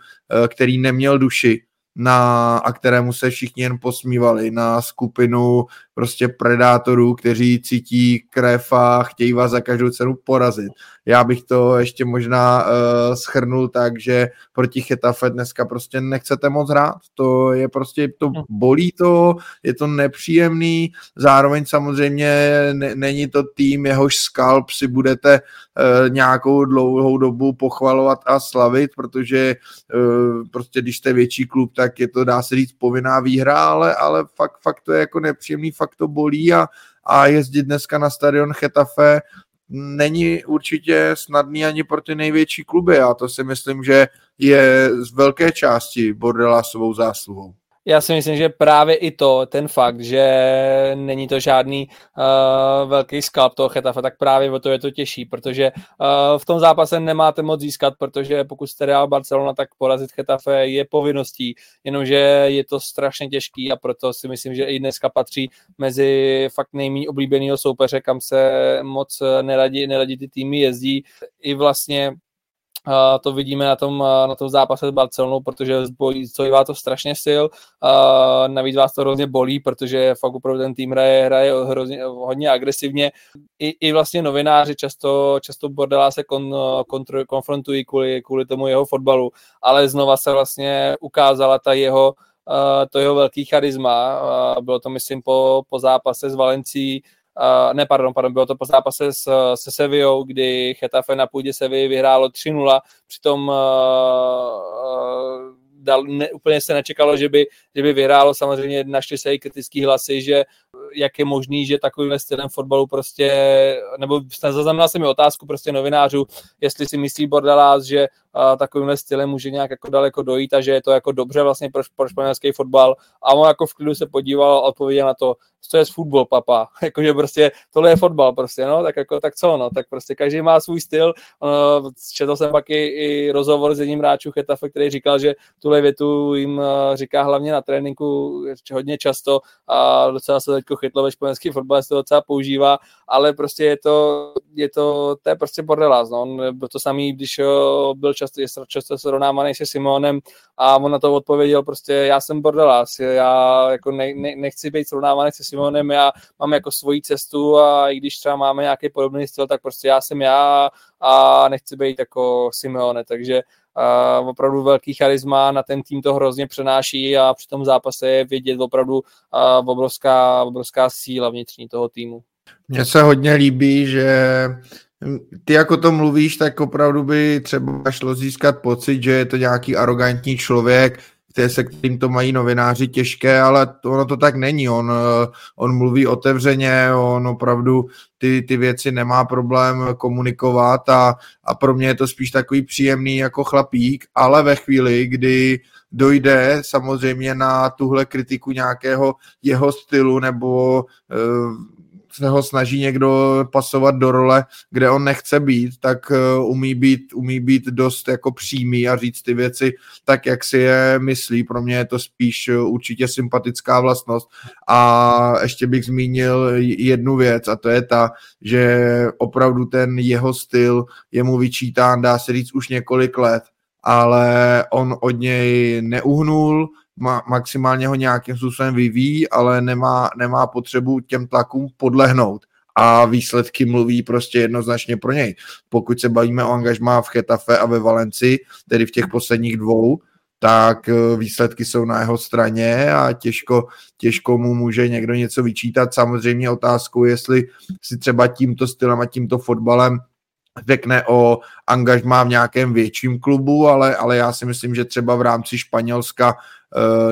který neměl duši na, a kterému se všichni jen posmívali, na skupinu prostě predátorů, kteří cítí krev a chtějí vás za každou cenu porazit. Já bych to ještě možná uh, schrnul tak, že proti Chetafe dneska prostě nechcete moc hrát. To je prostě, to hm. bolí to, je to nepříjemný, zároveň samozřejmě ne, není to tým, jehož skalp si budete uh, nějakou dlouhou dobu pochvalovat a slavit, protože uh, prostě když jste větší klub, tak je to, dá se říct, povinná výhra, ale, ale fakt, fakt to je jako nepříjemný, fakt to bolí a, a jezdit dneska na stadion Chetafe není určitě snadný ani pro ty největší kluby a to si myslím, že je z velké části Bordelásovou zásluhou já si myslím, že právě i to, ten fakt, že není to žádný uh, velký skalp toho Chetafe, tak právě o to je to těžší, protože uh, v tom zápase nemáte moc získat, protože pokud jste Real Barcelona, tak porazit Chetafe je povinností, jenomže je to strašně těžký a proto si myslím, že i dneska patří mezi fakt nejméně oblíbeného soupeře, kam se moc neradí, neradí ty týmy jezdí. I vlastně Uh, to vidíme na tom, uh, na tom zápase s Barcelonou, protože stojí vás to strašně sil, uh, navíc vás to hrozně bolí, protože fakt opravdu ten tým hraje, hraje hrozně, hodně agresivně. I, I vlastně novináři často, často Bordela se kon, kontr, konfrontují kvůli, kvůli tomu jeho fotbalu, ale znova se vlastně ukázala ta jeho, to jeho velký charisma. Bylo to, myslím, po, po zápase s Valencí, Uh, ne, pardon, pardon, bylo to po zápase s, se Sevillou, kdy Chetafe na půdě Sevilla vyhrálo 3-0, přitom uh, uh, dal, ne, úplně se nečekalo, že by, že by vyhrálo. Samozřejmě našli se i kritický hlasy, že jak je možný, že takovýmhle stylem fotbalu prostě, nebo zaznamenal jsem mi otázku prostě novinářů, jestli si myslí Bordelás, že uh, takovýmhle stylem může nějak jako daleko dojít a že je to jako dobře vlastně pro, pro španělský fotbal. A on jako v klidu se podíval a odpověděl na to, co je fotbal, papa. Jakože prostě tohle je fotbal prostě, no, tak jako, tak co, no, tak prostě každý má svůj styl. Uh, četl jsem pak i, i rozhovor s jedním hráčů Chetafe, který říkal, že tuhle větu jim uh, říká hlavně na tréninku hodně často a docela se teď chytlo ve španělský fotbale, se to docela používá, ale prostě je to, je to, to je prostě bordelás, no. On byl to samý, když byl často, je často srovnávaný se Simonem a on na to odpověděl prostě, já jsem bordelás, já jako ne, ne, nechci být srovnávaný se Simonem, já mám jako svoji cestu a i když třeba máme nějaký podobný styl, tak prostě já jsem já a nechci být jako Simeone, takže uh, opravdu velký charisma, na ten tým to hrozně přenáší a při tom zápase je vidět opravdu uh, obrovská, obrovská síla vnitřní toho týmu. Mně se hodně líbí, že ty jako to mluvíš, tak opravdu by třeba šlo získat pocit, že je to nějaký arrogantní člověk, který se kterým to mají novináři těžké, ale to, ono to tak není. On, on mluví otevřeně, on opravdu ty, ty věci nemá problém komunikovat a, a pro mě je to spíš takový příjemný jako chlapík, ale ve chvíli, kdy dojde samozřejmě na tuhle kritiku nějakého jeho stylu nebo uh, se ho snaží někdo pasovat do role, kde on nechce být, tak eh, umí být, umí být dost jako přímý a říct ty věci tak, jak si je myslí. Pro mě je to spíš eh, určitě sympatická vlastnost. A ještě bych zmínil jednu věc a to je ta, že opravdu ten jeho styl je mu vyčítán, dá se říct, už několik let ale on od něj neuhnul, ma, maximálně ho nějakým způsobem vyvíjí, ale nemá, nemá potřebu těm tlakům podlehnout a výsledky mluví prostě jednoznačně pro něj. Pokud se bavíme o angažmá v Chetafe a ve Valenci, tedy v těch posledních dvou, tak eh, výsledky jsou na jeho straně a těžko, těžko mu může někdo něco vyčítat. Samozřejmě otázkou, jestli si třeba tímto stylem a tímto fotbalem řekne o angažmá v nějakém větším klubu, ale, ale já si myslím, že třeba v rámci Španělska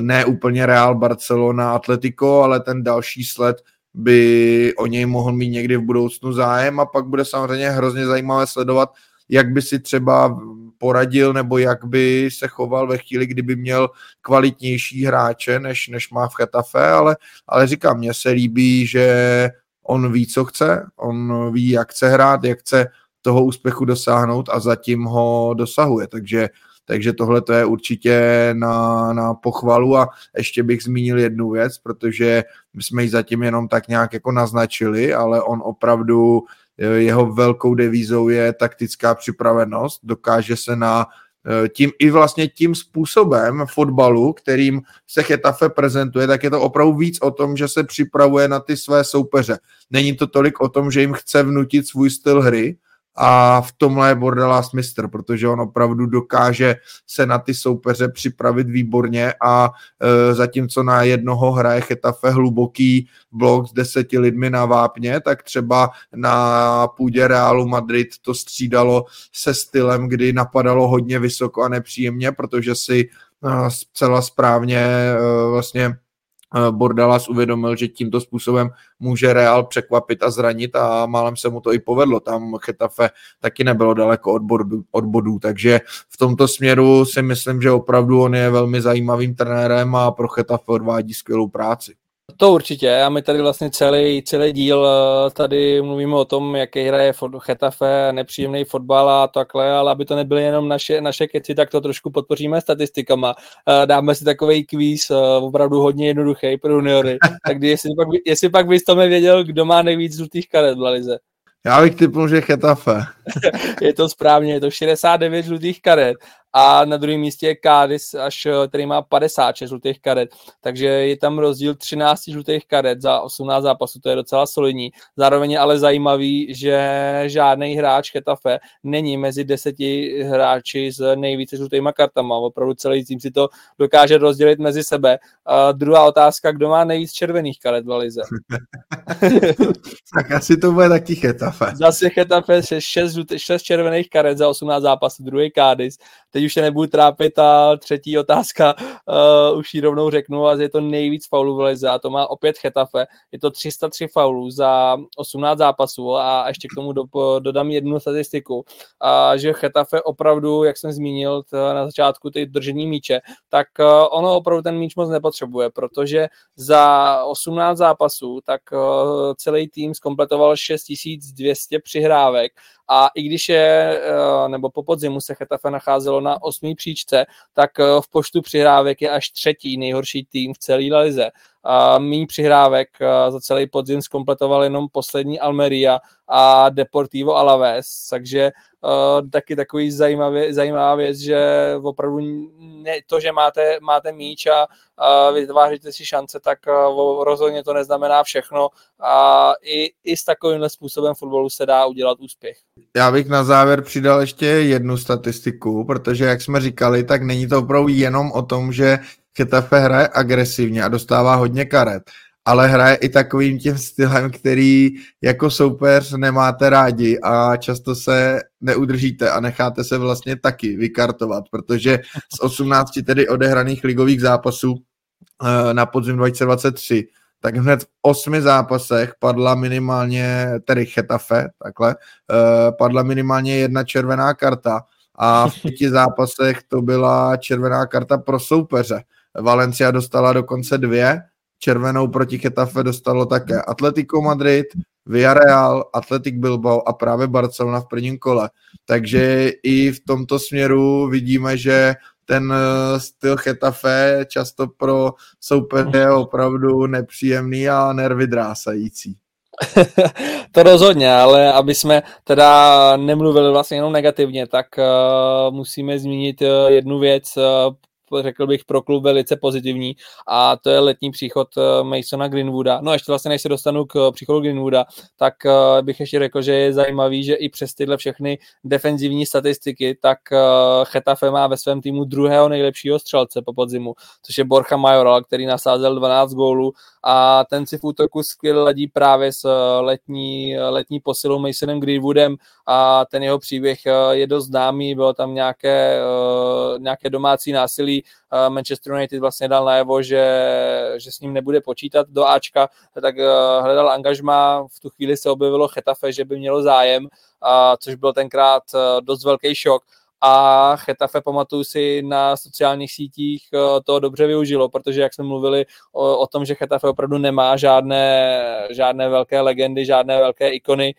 ne úplně Real Barcelona Atletico, ale ten další sled by o něj mohl mít někdy v budoucnu zájem a pak bude samozřejmě hrozně zajímavé sledovat, jak by si třeba poradil nebo jak by se choval ve chvíli, kdyby měl kvalitnější hráče, než, než má v Chetafe, ale, ale říkám, mně se líbí, že on ví, co chce, on ví, jak chce hrát, jak chce toho úspěchu dosáhnout a zatím ho dosahuje, takže takže tohle to je určitě na, na pochvalu a ještě bych zmínil jednu věc, protože my jsme ji zatím jenom tak nějak jako naznačili, ale on opravdu, jeho velkou devízou je taktická připravenost, dokáže se na eh, tím i vlastně tím způsobem fotbalu, kterým se Chetafe prezentuje, tak je to opravdu víc o tom, že se připravuje na ty své soupeře. Není to tolik o tom, že jim chce vnutit svůj styl hry, a v tomhle je Bordelas mistr, protože on opravdu dokáže se na ty soupeře připravit výborně a e, zatímco na jednoho hraje Chetafe hluboký blok s deseti lidmi na vápně, tak třeba na půdě Realu Madrid to střídalo se stylem, kdy napadalo hodně vysoko a nepříjemně, protože si e, zcela správně e, vlastně Bordalas uvědomil, že tímto způsobem může Real překvapit a zranit a málem se mu to i povedlo. Tam Chetafe taky nebylo daleko od, bodu, od bodů, takže v tomto směru si myslím, že opravdu on je velmi zajímavým trenérem a pro Chetafe odvádí skvělou práci. To určitě a my tady vlastně celý, celý díl eh, tady mluvíme o tom, jaký hraje Chetafe, nepříjemný fotbal a takhle, ale aby to nebyly jenom naše, naše keci, tak to trošku podpoříme statistikama. Eh, dáme si takový kvíz, eh, opravdu hodně jednoduchý pro juniory. Tak jestli pak, jestli pak bys to věděl, kdo má nejvíc žlutých karet v Lalize. Já bych typnul, že Chetafe. je to správně, je to 69 žlutých karet a na druhém místě je Cádiz, až, eh, který má 56 žlutých karet, takže je tam rozdíl 13 žlutých karet za 18 zápasů, to je docela solidní. Zároveň je ale zajímavý, že žádný hráč Chetafe není mezi deseti hráči s nejvíce žlutýma kartama, opravdu celý tým si to dokáže rozdělit mezi sebe. A druhá otázka, kdo má nejvíc červených karet v Lize? tak asi to bude taky Chetafe. Zase Chetafe 6, 6 červených karet za 18 zápasů, druhý Cádiz, teď už se nebudu trápit a třetí otázka uh, už ji rovnou řeknu a je to nejvíc faulů v lize a to má opět Chetafe. Je to 303 faulů za 18 zápasů a ještě k tomu do, dodám jednu statistiku, a že Chetafe opravdu, jak jsem zmínil na začátku, ty držení míče, tak uh, ono opravdu ten míč moc nepotřebuje, protože za 18 zápasů tak uh, celý tým zkompletoval 6200 přihrávek a i když je, eh, nebo po podzimu se Chetafe nacházelo na osmý příčce, tak eh, v počtu přihrávek je až třetí nejhorší tým v celé lize. Mý přihrávek eh, za celý podzim zkompletoval jenom poslední Almeria a Deportivo Alaves, takže uh, taky takový zajímavý, zajímavá věc, že opravdu ne, to, že máte, máte míč a uh, vytváříte si šance, tak rozhodně to neznamená všechno a i, i s takovýmhle způsobem fotbalu se dá udělat úspěch. Já bych na závěr přidal ještě jednu statistiku, protože jak jsme říkali, tak není to opravdu jenom o tom, že Chetafe hraje agresivně a dostává hodně karet, ale hraje i takovým tím stylem, který jako soupeř nemáte rádi a často se neudržíte a necháte se vlastně taky vykartovat, protože z 18 tedy odehraných ligových zápasů eh, na podzim 2023 tak hned v osmi zápasech padla minimálně, tedy Chetafe, takhle, eh, padla minimálně jedna červená karta a v pěti zápasech to byla červená karta pro soupeře. Valencia dostala dokonce dvě, červenou proti Chetafe dostalo také Atletico Madrid, Villarreal, Atletic Bilbao a právě Barcelona v prvním kole. Takže i v tomto směru vidíme, že ten eh, styl Chetafe často pro soupeře je opravdu nepříjemný a nervy drásající. to rozhodně, ale aby jsme teda nemluvili vlastně jenom negativně, tak uh, musíme zmínit uh, jednu věc. Uh, řekl bych, pro klub velice pozitivní. A to je letní příchod eh, Masona Greenwooda. No ještě vlastně, než se dostanu k příchodu Greenwooda, tak bych ještě řekl, že je zajímavý, že i přes tyhle všechny defenzivní statistiky, tak Chetafe má ve svém týmu druhého nejlepšího střelce po podzimu, což je Borcha Majoral, který nasázel 12 gólů. A ten si v útoku skvěle ladí právě s letní, letní posilou Masonem Greenwoodem. A ten jeho příběh je dost známý, bylo tam nějaké, nějaké domácí násilí, Manchester United vlastně dal najevo, že, že s ním nebude počítat do Ačka, tak hledal angažma, v tu chvíli se objevilo Chetafe, že by mělo zájem, což byl tenkrát dost velký šok. A Chetafe, pamatuju si, na sociálních sítích eh, to dobře využilo, protože jak jsme mluvili o, o tom, že Chetafe opravdu nemá žádné, žádné velké legendy, žádné velké ikony,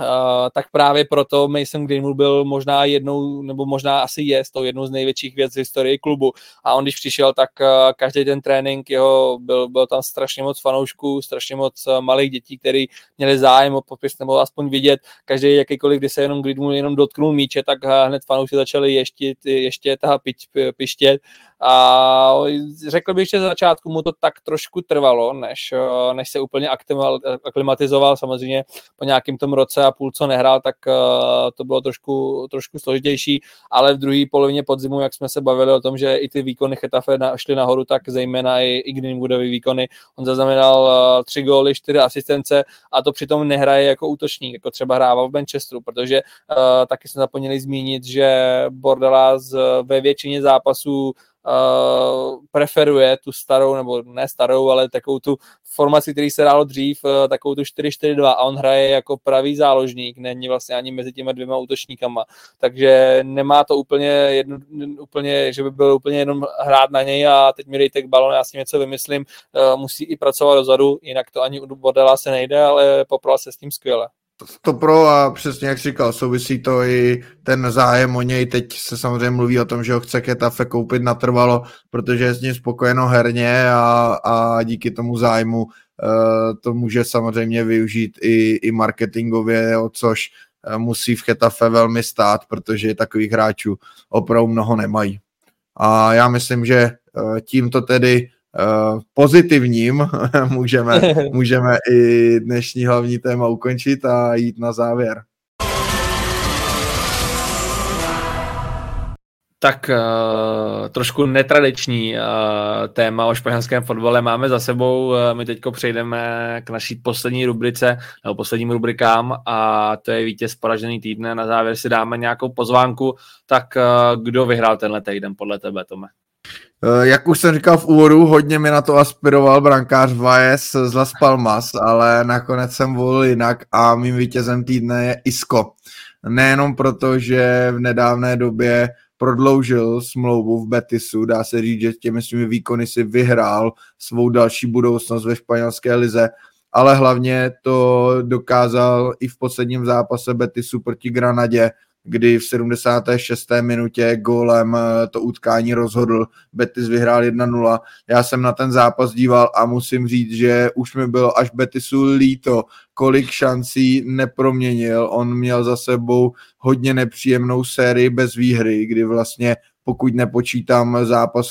Uh, tak právě proto Mason Greenwood byl možná jednou, nebo možná asi je to jednou z největších věcí v historii klubu. A on když přišel, tak uh, každý ten trénink jeho, byl, byl tam strašně moc fanoušků, strašně moc uh, malých dětí, kteří měli zájem o popis nebo aspoň vidět. Každý jakýkoliv, kdy se jenom Greenwood jenom dotknul míče, tak hned fanoušci začali ještě, ještě ta pič, pištět a řekl bych, že za začátku mu to tak trošku trvalo, než, eh, než se úplně aklimatizoval. Samozřejmě po nějakém tom roce a půl, co nehrál, tak eh, to bylo trošku, trošku složitější, ale v druhé polovině podzimu, jak jsme se bavili o tom, že i ty výkony Chetafe šly nahoru, tak zejména i, i Greenwoodový výkony. On zaznamenal eh, tři góly, čtyři asistence a to přitom nehraje jako útočník, jako třeba hrával v Manchesteru, protože uh, taky jsme zapomněli zmínit, že Bordela ve většině zápasů uh, preferuje tu starou, nebo ne starou, ale takovou tu formaci, který se dalo dřív, uh, takovou tu 4-4-2 a on hraje jako pravý záložník, není vlastně ani mezi těma dvěma útočníkama, takže nemá to úplně, jedno, úplně že by byl úplně jenom hrát na něj a teď mi dejte k balon, já si něco vymyslím, uh, musí i pracovat dozadu, jinak to ani u Bodela se nejde, ale popral se s tím skvěle to pro a přesně jak říkal, souvisí to i ten zájem o něj. Teď se samozřejmě mluví o tom, že ho chce Ketafe koupit natrvalo, protože je s ním spokojeno herně a, a díky tomu zájmu uh, to může samozřejmě využít i, i marketingově, o což uh, musí v Chetafe velmi stát, protože takových hráčů opravdu mnoho nemají. A já myslím, že uh, tímto tedy Eh, pozitivním můžeme, můžeme i dnešní hlavní téma ukončit a jít na závěr. Tak uh, trošku netradiční uh, téma o španělském fotbale máme za sebou. Uh, my teď přejdeme k naší poslední rubrice, nebo posledním rubrikám a to je vítěz poražený týdne. Na závěr si dáme nějakou pozvánku. Tak kdo vyhrál tenhle týden podle tebe, Tome? Eh, jak už jsem říkal v úvodu, hodně mi na to aspiroval brankář Vajes z Las Palmas, ale nakonec jsem volil jinak a mým vítězem týdne je Isco. Nejenom proto, že v nedávné době prodloužil smlouvu v Betisu, dá se říct, že těmi svými výkony si vyhrál svou další budoucnost ve španělské lize, ale hlavně to dokázal i v posledním zápase Betisu proti Granadě, kdy v 76. minutě gólem eh, to utkání rozhodl. Betis vyhrál 1-0. Já jsem na ten zápas díval a musím říct, že už mi bylo až Betisu líto, kolik šancí neproměnil. On měl za sebou hodně nepříjemnou sérii bez výhry, kdy vlastně pokud nepočítám zápas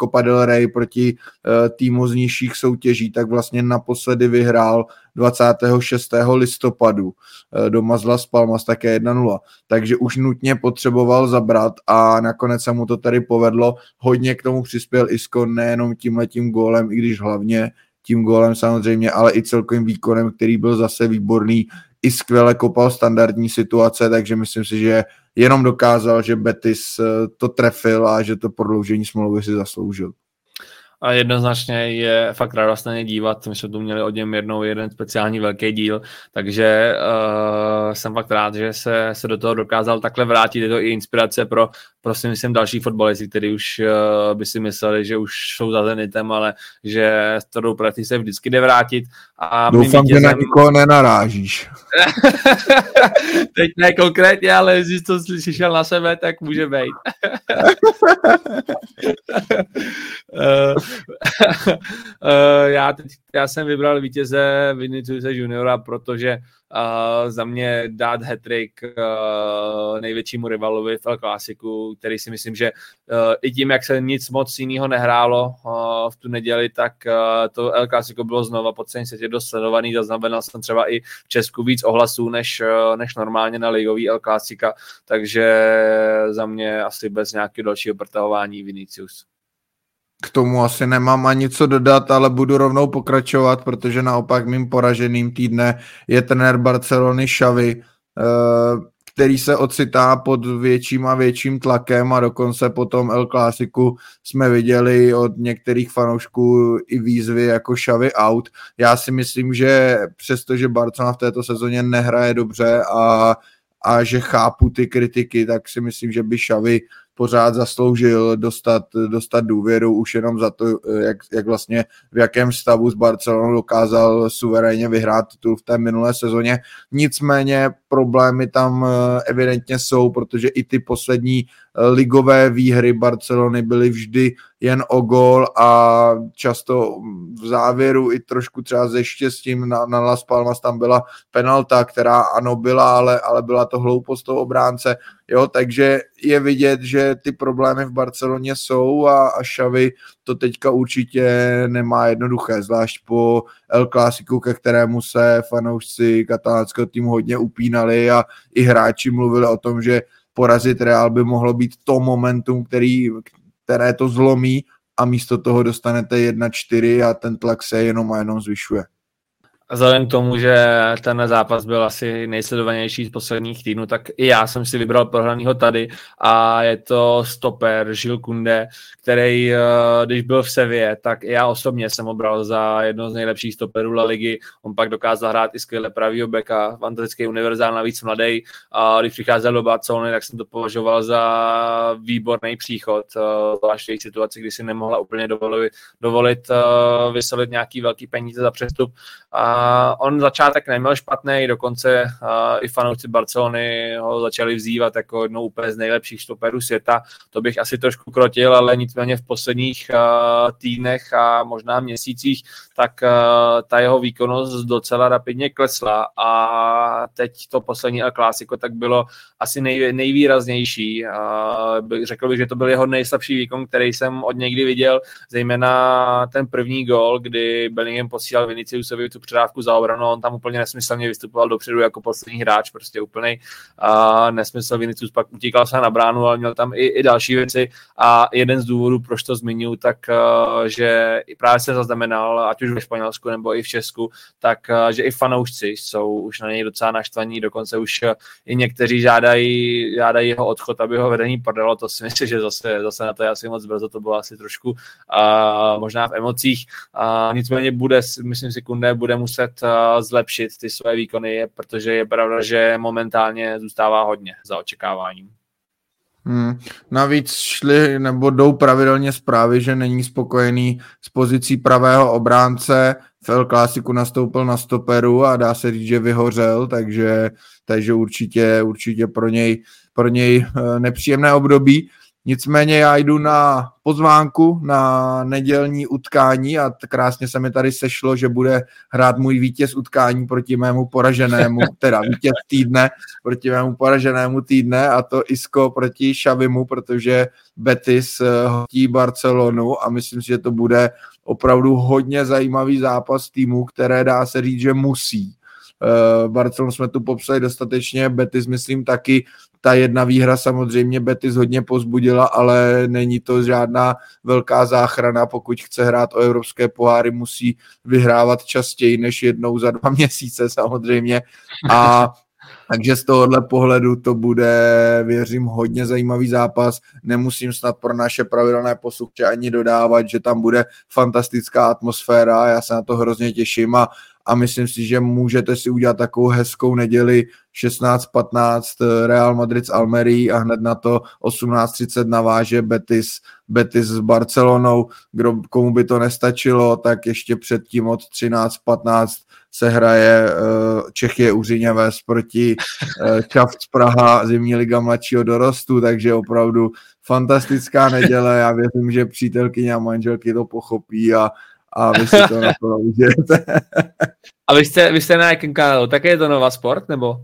Copa del Rey proti eh, týmu z nižších soutěží, tak vlastně naposledy vyhrál 26. listopadu eh, doma z Las Palmas také 1-0. Takže už nutně potřeboval zabrat a nakonec se mu to tady povedlo. Hodně k tomu přispěl Isko nejenom tímhletím gólem, i když hlavně tím gólem samozřejmě, ale i celkovým výkonem, který byl zase výborný, i skvěle kopal standardní situace, takže myslím si, že jenom dokázal, že Betis eh, to trefil a že to prodloužení smlouvy si zasloužil. A jednoznačně je fakt radostné dívat. My jsme tu měli od něm jednou jeden speciální velký díl, takže uh, jsem fakt rád, že se, se do toho dokázal takhle vrátit. Je to i inspirace pro, pro si myslím další fotbalisty, kteří už uh, by si mysleli, že už jsou za Zenitem, ale že s tou prací se vždycky jde vrátit. A Doufám, vítězem... že na nikoho nenarážíš. Teď ne konkrétně, ale jestli to slyšel na sebe, tak může být. uh, Eh, já, teď, já jsem vybral vítěze Viniciuse juniora, protože uh, za mě dát hat-trick uh, největšímu rivalovi v El Clasiku, který si myslím, že uh, i tím, jak se nic moc jiného nehrálo uh, v tu neděli, tak uh, to El Clasico bylo znova po celém světě dost sledovaný. Zaznamenal jsem třeba i v Česku víc ohlasů než, uh, než normálně na ligový El Clasica, takže za mě asi bez nějakého dalšího protahování Vinicius. K tomu asi nemám ani co dodat, ale budu rovnou pokračovat, protože naopak mým poraženým týdne je trenér Barcelony Xavi, eh, který se ocitá pod větším a větším tlakem a dokonce potom El Clásiku jsme viděli od některých fanoušků i výzvy jako Xavi out. Já si myslím, že přestože Barcelona v této sezóně nehraje dobře a a že chápu ty kritiky, tak si myslím, že by Xavi pořád zasloužil dostat, dostat důvěru už jenom za to, jak, jak vlastně v jakém stavu s Barcelonou dokázal suverénně vyhrát titul v té minulé sezóně. Nicméně problémy tam eh, evidentně jsou, protože i ty poslední ligové výhry Barcelony byly vždy jen o gol a často v závěru i trošku třeba ze štěstím na, na Las Palmas tam byla penalta, která ano byla, ale, ale byla to hloupost toho obránce. Jo, takže je vidět, že ty problémy v Barceloně jsou a, a Xavi to teďka určitě nemá jednoduché, zvlášť po El Clásiku, ke kterému se fanoušci katalánského týmu hodně upínali a i hráči mluvili o tom, že porazit Real by mohlo být to momentum, který, které to zlomí a místo toho dostanete 1-4 a ten tlak se jenom a jenom zvyšuje. Vzhledem k tomu, že ten zápas byl asi nejsledovanější z posledních týdnů, tak i já jsem si vybral prohranýho tady a je to stoper Žil Kunde, který, eh, když byl v Sevě, tak já osobně jsem obral za jedno z nejlepších stoperů La Ligy. On pak dokázal hrát i skvěle pravýho beka, fantastický univerzál, navíc mladý. A když přicházel do Barcelony, tak jsem to považoval za výborný příchod, eh, zvláště v situaci, kdy si nemohla úplně dovolit, dovolit eh, vysolit nějaký velký peníze za přestup. A on začátek neměl špatný, dokonce uh, i fanoušci Barcelony ho začali vzývat jako jednou úplně z nejlepších stoperů světa. To bych asi trošku krotil, ale nicméně v posledních uh, týdnech a možná měsících, tak uh, ta jeho výkonnost docela rapidně klesla a teď to poslední El Clásico tak bylo asi nej, nejvýraznější. Uh, řekl bych, že to byl jeho nejslabší výkon, který jsem od někdy viděl, zejména ten první gol, kdy Bellingham posílal Viniciusovi tu předávku dávku za obranu, on tam úplně nesmyslně vystupoval dopředu jako poslední hráč, prostě úplný uh, nesmysl. Vinicius pak utíkal se na bránu, ale měl tam i, i další věci. A jeden z důvodů, proč to zmiňuji, tak uh, že právě se zaznamenal, ať už ve Španělsku nebo i v Česku, tak uh, že i fanoušci jsou už na něj docela naštvaní, dokonce už uh, i někteří žádají, žádají jeho odchod, aby ho vedení prodalo, to si myslím, že zase, zase na to je asi moc brzo, to bylo asi trošku uh, možná v emocích, uh, nicméně bude, myslím si, Kunde bude muset muset uh, zlepšit ty své výkony, protože je pravda, že momentálně zůstává hodně za očekáváním. Hmm. Navíc šly nebo jdou pravidelně zprávy, že není spokojený s pozicí pravého obránce. V El nastoupil na stoperu a dá se říct, že vyhořel, takže, takže určitě, určitě pro něj, pro něj eh, nepříjemné období. Nicméně já jdu na pozvánku na nedělní utkání a krásně se mi tady sešlo, že bude hrát můj vítěz utkání proti mému poraženému, teda vítěz týdne proti mému poraženému týdne a to Isko proti Šavimu, protože Betis eh, hostí Barcelonu a myslím si, že to bude opravdu hodně zajímavý zápas týmu, které dá se říct, že musí. Uh, Barcelonu jsme tu popsali dostatečně, Betis myslím taky, ta jedna výhra samozřejmě Betis hodně pozbudila, ale není to žádná velká záchrana, pokud chce hrát o evropské poháry, musí vyhrávat častěji než jednou za dva měsíce samozřejmě a takže z tohohle pohledu to bude, věřím, hodně zajímavý zápas. Nemusím snad pro naše pravidelné posluchače ani dodávat, že tam bude fantastická atmosféra. Já se na to hrozně těším a, a myslím si, že můžete si udělat takovou hezkou neděli 16-15 Real Madrid s Almerí a hned na to 18.30 naváže Betis, Betis s Barcelonou. Kdo, komu by to nestačilo, tak ještě předtím od 13.15 se hraje uh, Čechy Uřiněves proti uh, Čavc Praha, zimní liga mladšího dorostu, takže opravdu fantastická neděle. Já věřím, že přítelkyně a manželky to pochopí a, a vy si to na to užijete. A vy jste, vy jste na jakém kanálu? Také je to Nova Sport, nebo?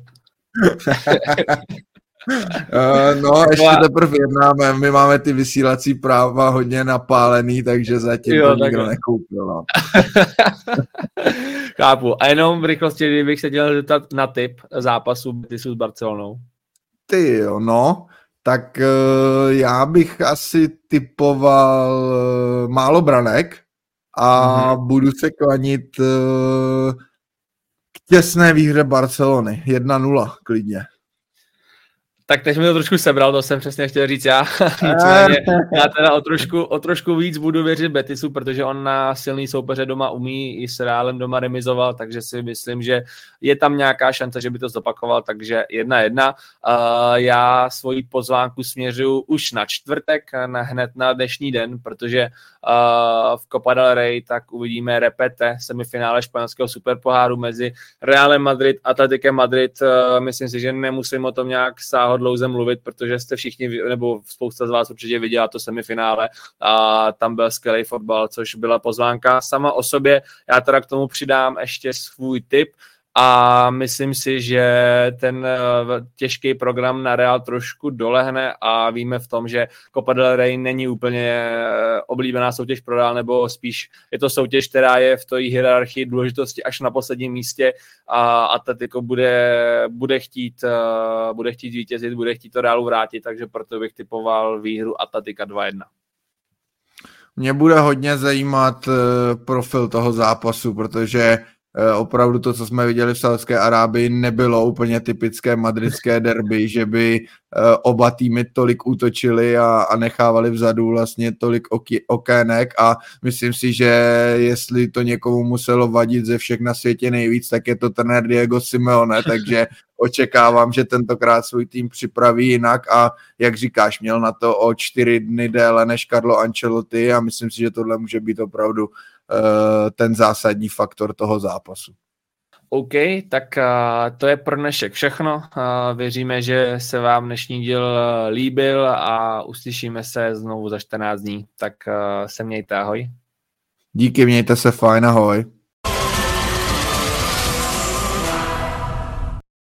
Uh, no, ještě teprve jednáme, my máme ty vysílací práva hodně napálený, takže zatím jo, to nikdo nekoupil. No. Chápu. A jenom v rychlosti, kdybych se dělal zeptat na typ zápasu Betisu s Barcelonou. Ty jo, no, tak uh, já bych asi typoval uh, málo branek a mm-hmm. budu se klanit uh, k těsné výhře Barcelony. 1-0 klidně. Tak teď mi to trošku sebral, to jsem přesně chtěl říct já. Nicméně já teda o trošku, o trošku víc budu věřit Betisu, protože on na silný soupeře doma umí i s Reálem doma remizoval, takže si myslím, že je tam nějaká šance, že by to zopakoval, takže jedna jedna. Uh, já svoji pozvánku směřuju už na čtvrtek, na, hned na dnešní den, protože uh, v Copa del Rey tak uvidíme repete semifinále španělského superpoháru mezi Realem Madrid a Atletikem Madrid. Uh, myslím si, že nemusím o tom nějak sáhodlouze dlouze mluvit, protože jste všichni, nebo spousta z vás určitě viděla to semifinále a tam byl skvělý fotbal, což byla pozvánka sama o sobě. Já teda k tomu přidám ještě svůj tip, a myslím si, že ten eh, těžký program na Real trošku dolehne a víme v tom, že Copa del Rey není úplně eh, oblíbená soutěž pro Real, nebo spíš je to soutěž, která je v té hierarchii důležitosti až na posledním místě a Atletico bude, bude, chtít, eh, bude chtít vítězit, bude chtít to Realu vrátit, takže proto bych typoval výhru Atletika 2-1. Mě bude hodně zajímat profil toho zápasu, protože opravdu to, co jsme viděli v Saudské Arábii, nebylo úplně typické madridské derby, že by eh, oba týmy tolik útočili a, a nechávali vzadu vlastně tolik oky, okének. A myslím si, že jestli to někomu muselo vadit ze všech na světě nejvíc, tak je to trenér Diego Simeone, takže očekávám, že tentokrát svůj tým připraví jinak. A jak říkáš, měl na to o čtyři dny déle než Carlo Ancelotti a myslím si, že tohle může být opravdu Eh, ten zásadní faktor toho zápasu. OK, tak uh, to je pro dnešek všechno. Uh, věříme, že se vám dnešní díl líbil a uslyšíme se znovu za 14 dní. Tak se mějte, ahoj. Díky, mějte se fajn, ahoj.